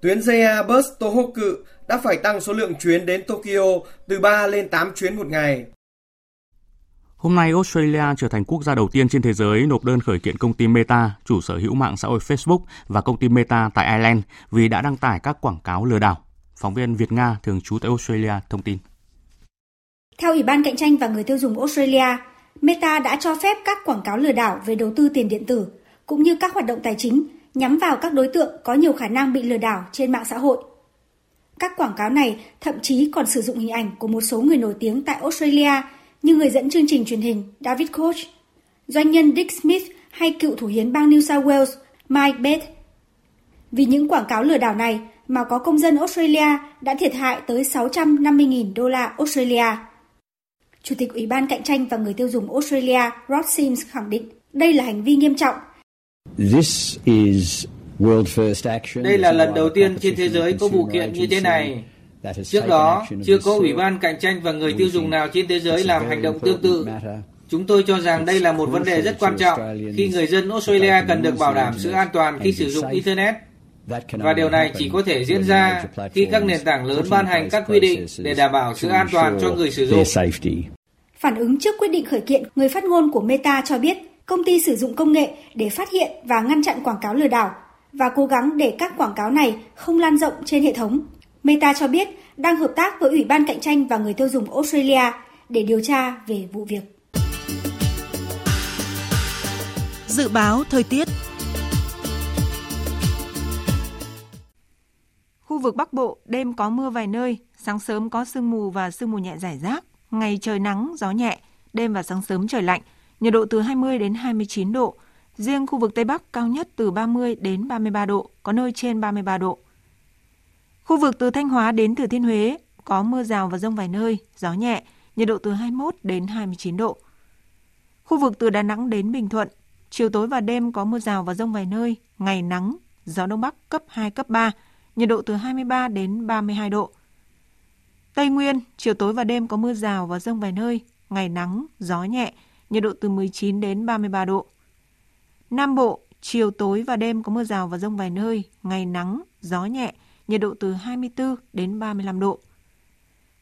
Tuyến JR Bus Tohoku đã phải tăng số lượng chuyến đến Tokyo từ 3 lên 8 chuyến một ngày. Hôm nay, Australia trở thành quốc gia đầu tiên trên thế giới nộp đơn khởi kiện công ty Meta, chủ sở hữu mạng xã hội Facebook và công ty Meta tại Ireland vì đã đăng tải các quảng cáo lừa đảo. Phóng viên Việt Nga thường trú tại Australia thông tin. Theo Ủy ban Cạnh tranh và Người tiêu dùng Australia, Meta đã cho phép các quảng cáo lừa đảo về đầu tư tiền điện tử cũng như các hoạt động tài chính nhắm vào các đối tượng có nhiều khả năng bị lừa đảo trên mạng xã hội. Các quảng cáo này thậm chí còn sử dụng hình ảnh của một số người nổi tiếng tại Australia như người dẫn chương trình truyền hình David Koch, doanh nhân Dick Smith hay cựu thủ hiến bang New South Wales Mike Bett. Vì những quảng cáo lừa đảo này mà có công dân Australia đã thiệt hại tới 650.000 đô la Australia. Chủ tịch Ủy ban Cạnh tranh và Người tiêu dùng Australia Rod Sims khẳng định đây là hành vi nghiêm trọng. Đây là lần đầu tiên trên thế giới có vụ kiện như thế này. Trước đó, chưa có Ủy ban Cạnh tranh và Người tiêu dùng nào trên thế giới làm hành động tương tự. Chúng tôi cho rằng đây là một vấn đề rất quan trọng khi người dân Australia cần được bảo đảm sự an toàn khi sử dụng Internet và điều này chỉ có thể diễn ra khi các nền tảng lớn ban hành các quy định để đảm bảo sự an toàn cho người sử dụng. Phản ứng trước quyết định khởi kiện, người phát ngôn của Meta cho biết công ty sử dụng công nghệ để phát hiện và ngăn chặn quảng cáo lừa đảo và cố gắng để các quảng cáo này không lan rộng trên hệ thống. Meta cho biết đang hợp tác với Ủy ban Cạnh tranh và Người tiêu dùng Australia để điều tra về vụ việc. Dự báo thời tiết Khu vực Bắc Bộ đêm có mưa vài nơi, sáng sớm có sương mù và sương mù nhẹ rải rác, ngày trời nắng, gió nhẹ, đêm và sáng sớm trời lạnh, nhiệt độ từ 20 đến 29 độ. Riêng khu vực Tây Bắc cao nhất từ 30 đến 33 độ, có nơi trên 33 độ. Khu vực từ Thanh Hóa đến Thừa Thiên Huế có mưa rào và rông vài nơi, gió nhẹ, nhiệt độ từ 21 đến 29 độ. Khu vực từ Đà Nẵng đến Bình Thuận, chiều tối và đêm có mưa rào và rông vài nơi, ngày nắng, gió Đông Bắc cấp 2, cấp 3, nhiệt độ từ 23 đến 32 độ. Tây Nguyên, chiều tối và đêm có mưa rào và rông vài nơi, ngày nắng, gió nhẹ, nhiệt độ từ 19 đến 33 độ. Nam Bộ, chiều tối và đêm có mưa rào và rông vài nơi, ngày nắng, gió nhẹ, nhiệt độ từ 24 đến 35 độ.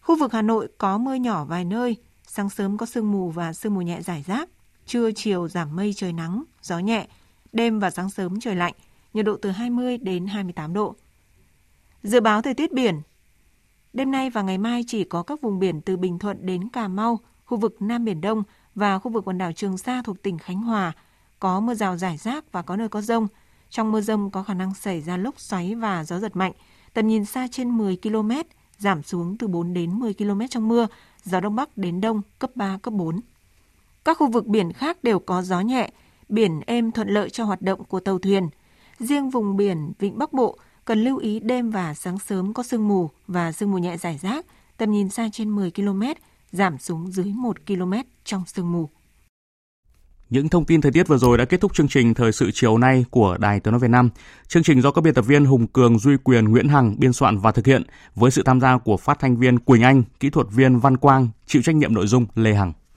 Khu vực Hà Nội có mưa nhỏ vài nơi, sáng sớm có sương mù và sương mù nhẹ rải rác, trưa chiều giảm mây trời nắng, gió nhẹ, đêm và sáng sớm trời lạnh, nhiệt độ từ 20 đến 28 độ. Dự báo thời tiết biển Đêm nay và ngày mai chỉ có các vùng biển từ Bình Thuận đến Cà Mau, khu vực Nam Biển Đông và khu vực quần đảo Trường Sa thuộc tỉnh Khánh Hòa có mưa rào rải rác và có nơi có rông. Trong mưa rông có khả năng xảy ra lốc xoáy và gió giật mạnh. Tầm nhìn xa trên 10 km, giảm xuống từ 4 đến 10 km trong mưa, gió Đông Bắc đến Đông cấp 3, cấp 4. Các khu vực biển khác đều có gió nhẹ, biển êm thuận lợi cho hoạt động của tàu thuyền. Riêng vùng biển Vịnh Bắc Bộ cần lưu ý đêm và sáng sớm có sương mù và sương mù nhẹ rải rác, tầm nhìn xa trên 10 km, giảm xuống dưới 1 km trong sương mù. Những thông tin thời tiết vừa rồi đã kết thúc chương trình Thời sự chiều nay của Đài Tiếng Nói Việt Nam. Chương trình do các biên tập viên Hùng Cường, Duy Quyền, Nguyễn Hằng biên soạn và thực hiện với sự tham gia của phát thanh viên Quỳnh Anh, kỹ thuật viên Văn Quang, chịu trách nhiệm nội dung Lê Hằng.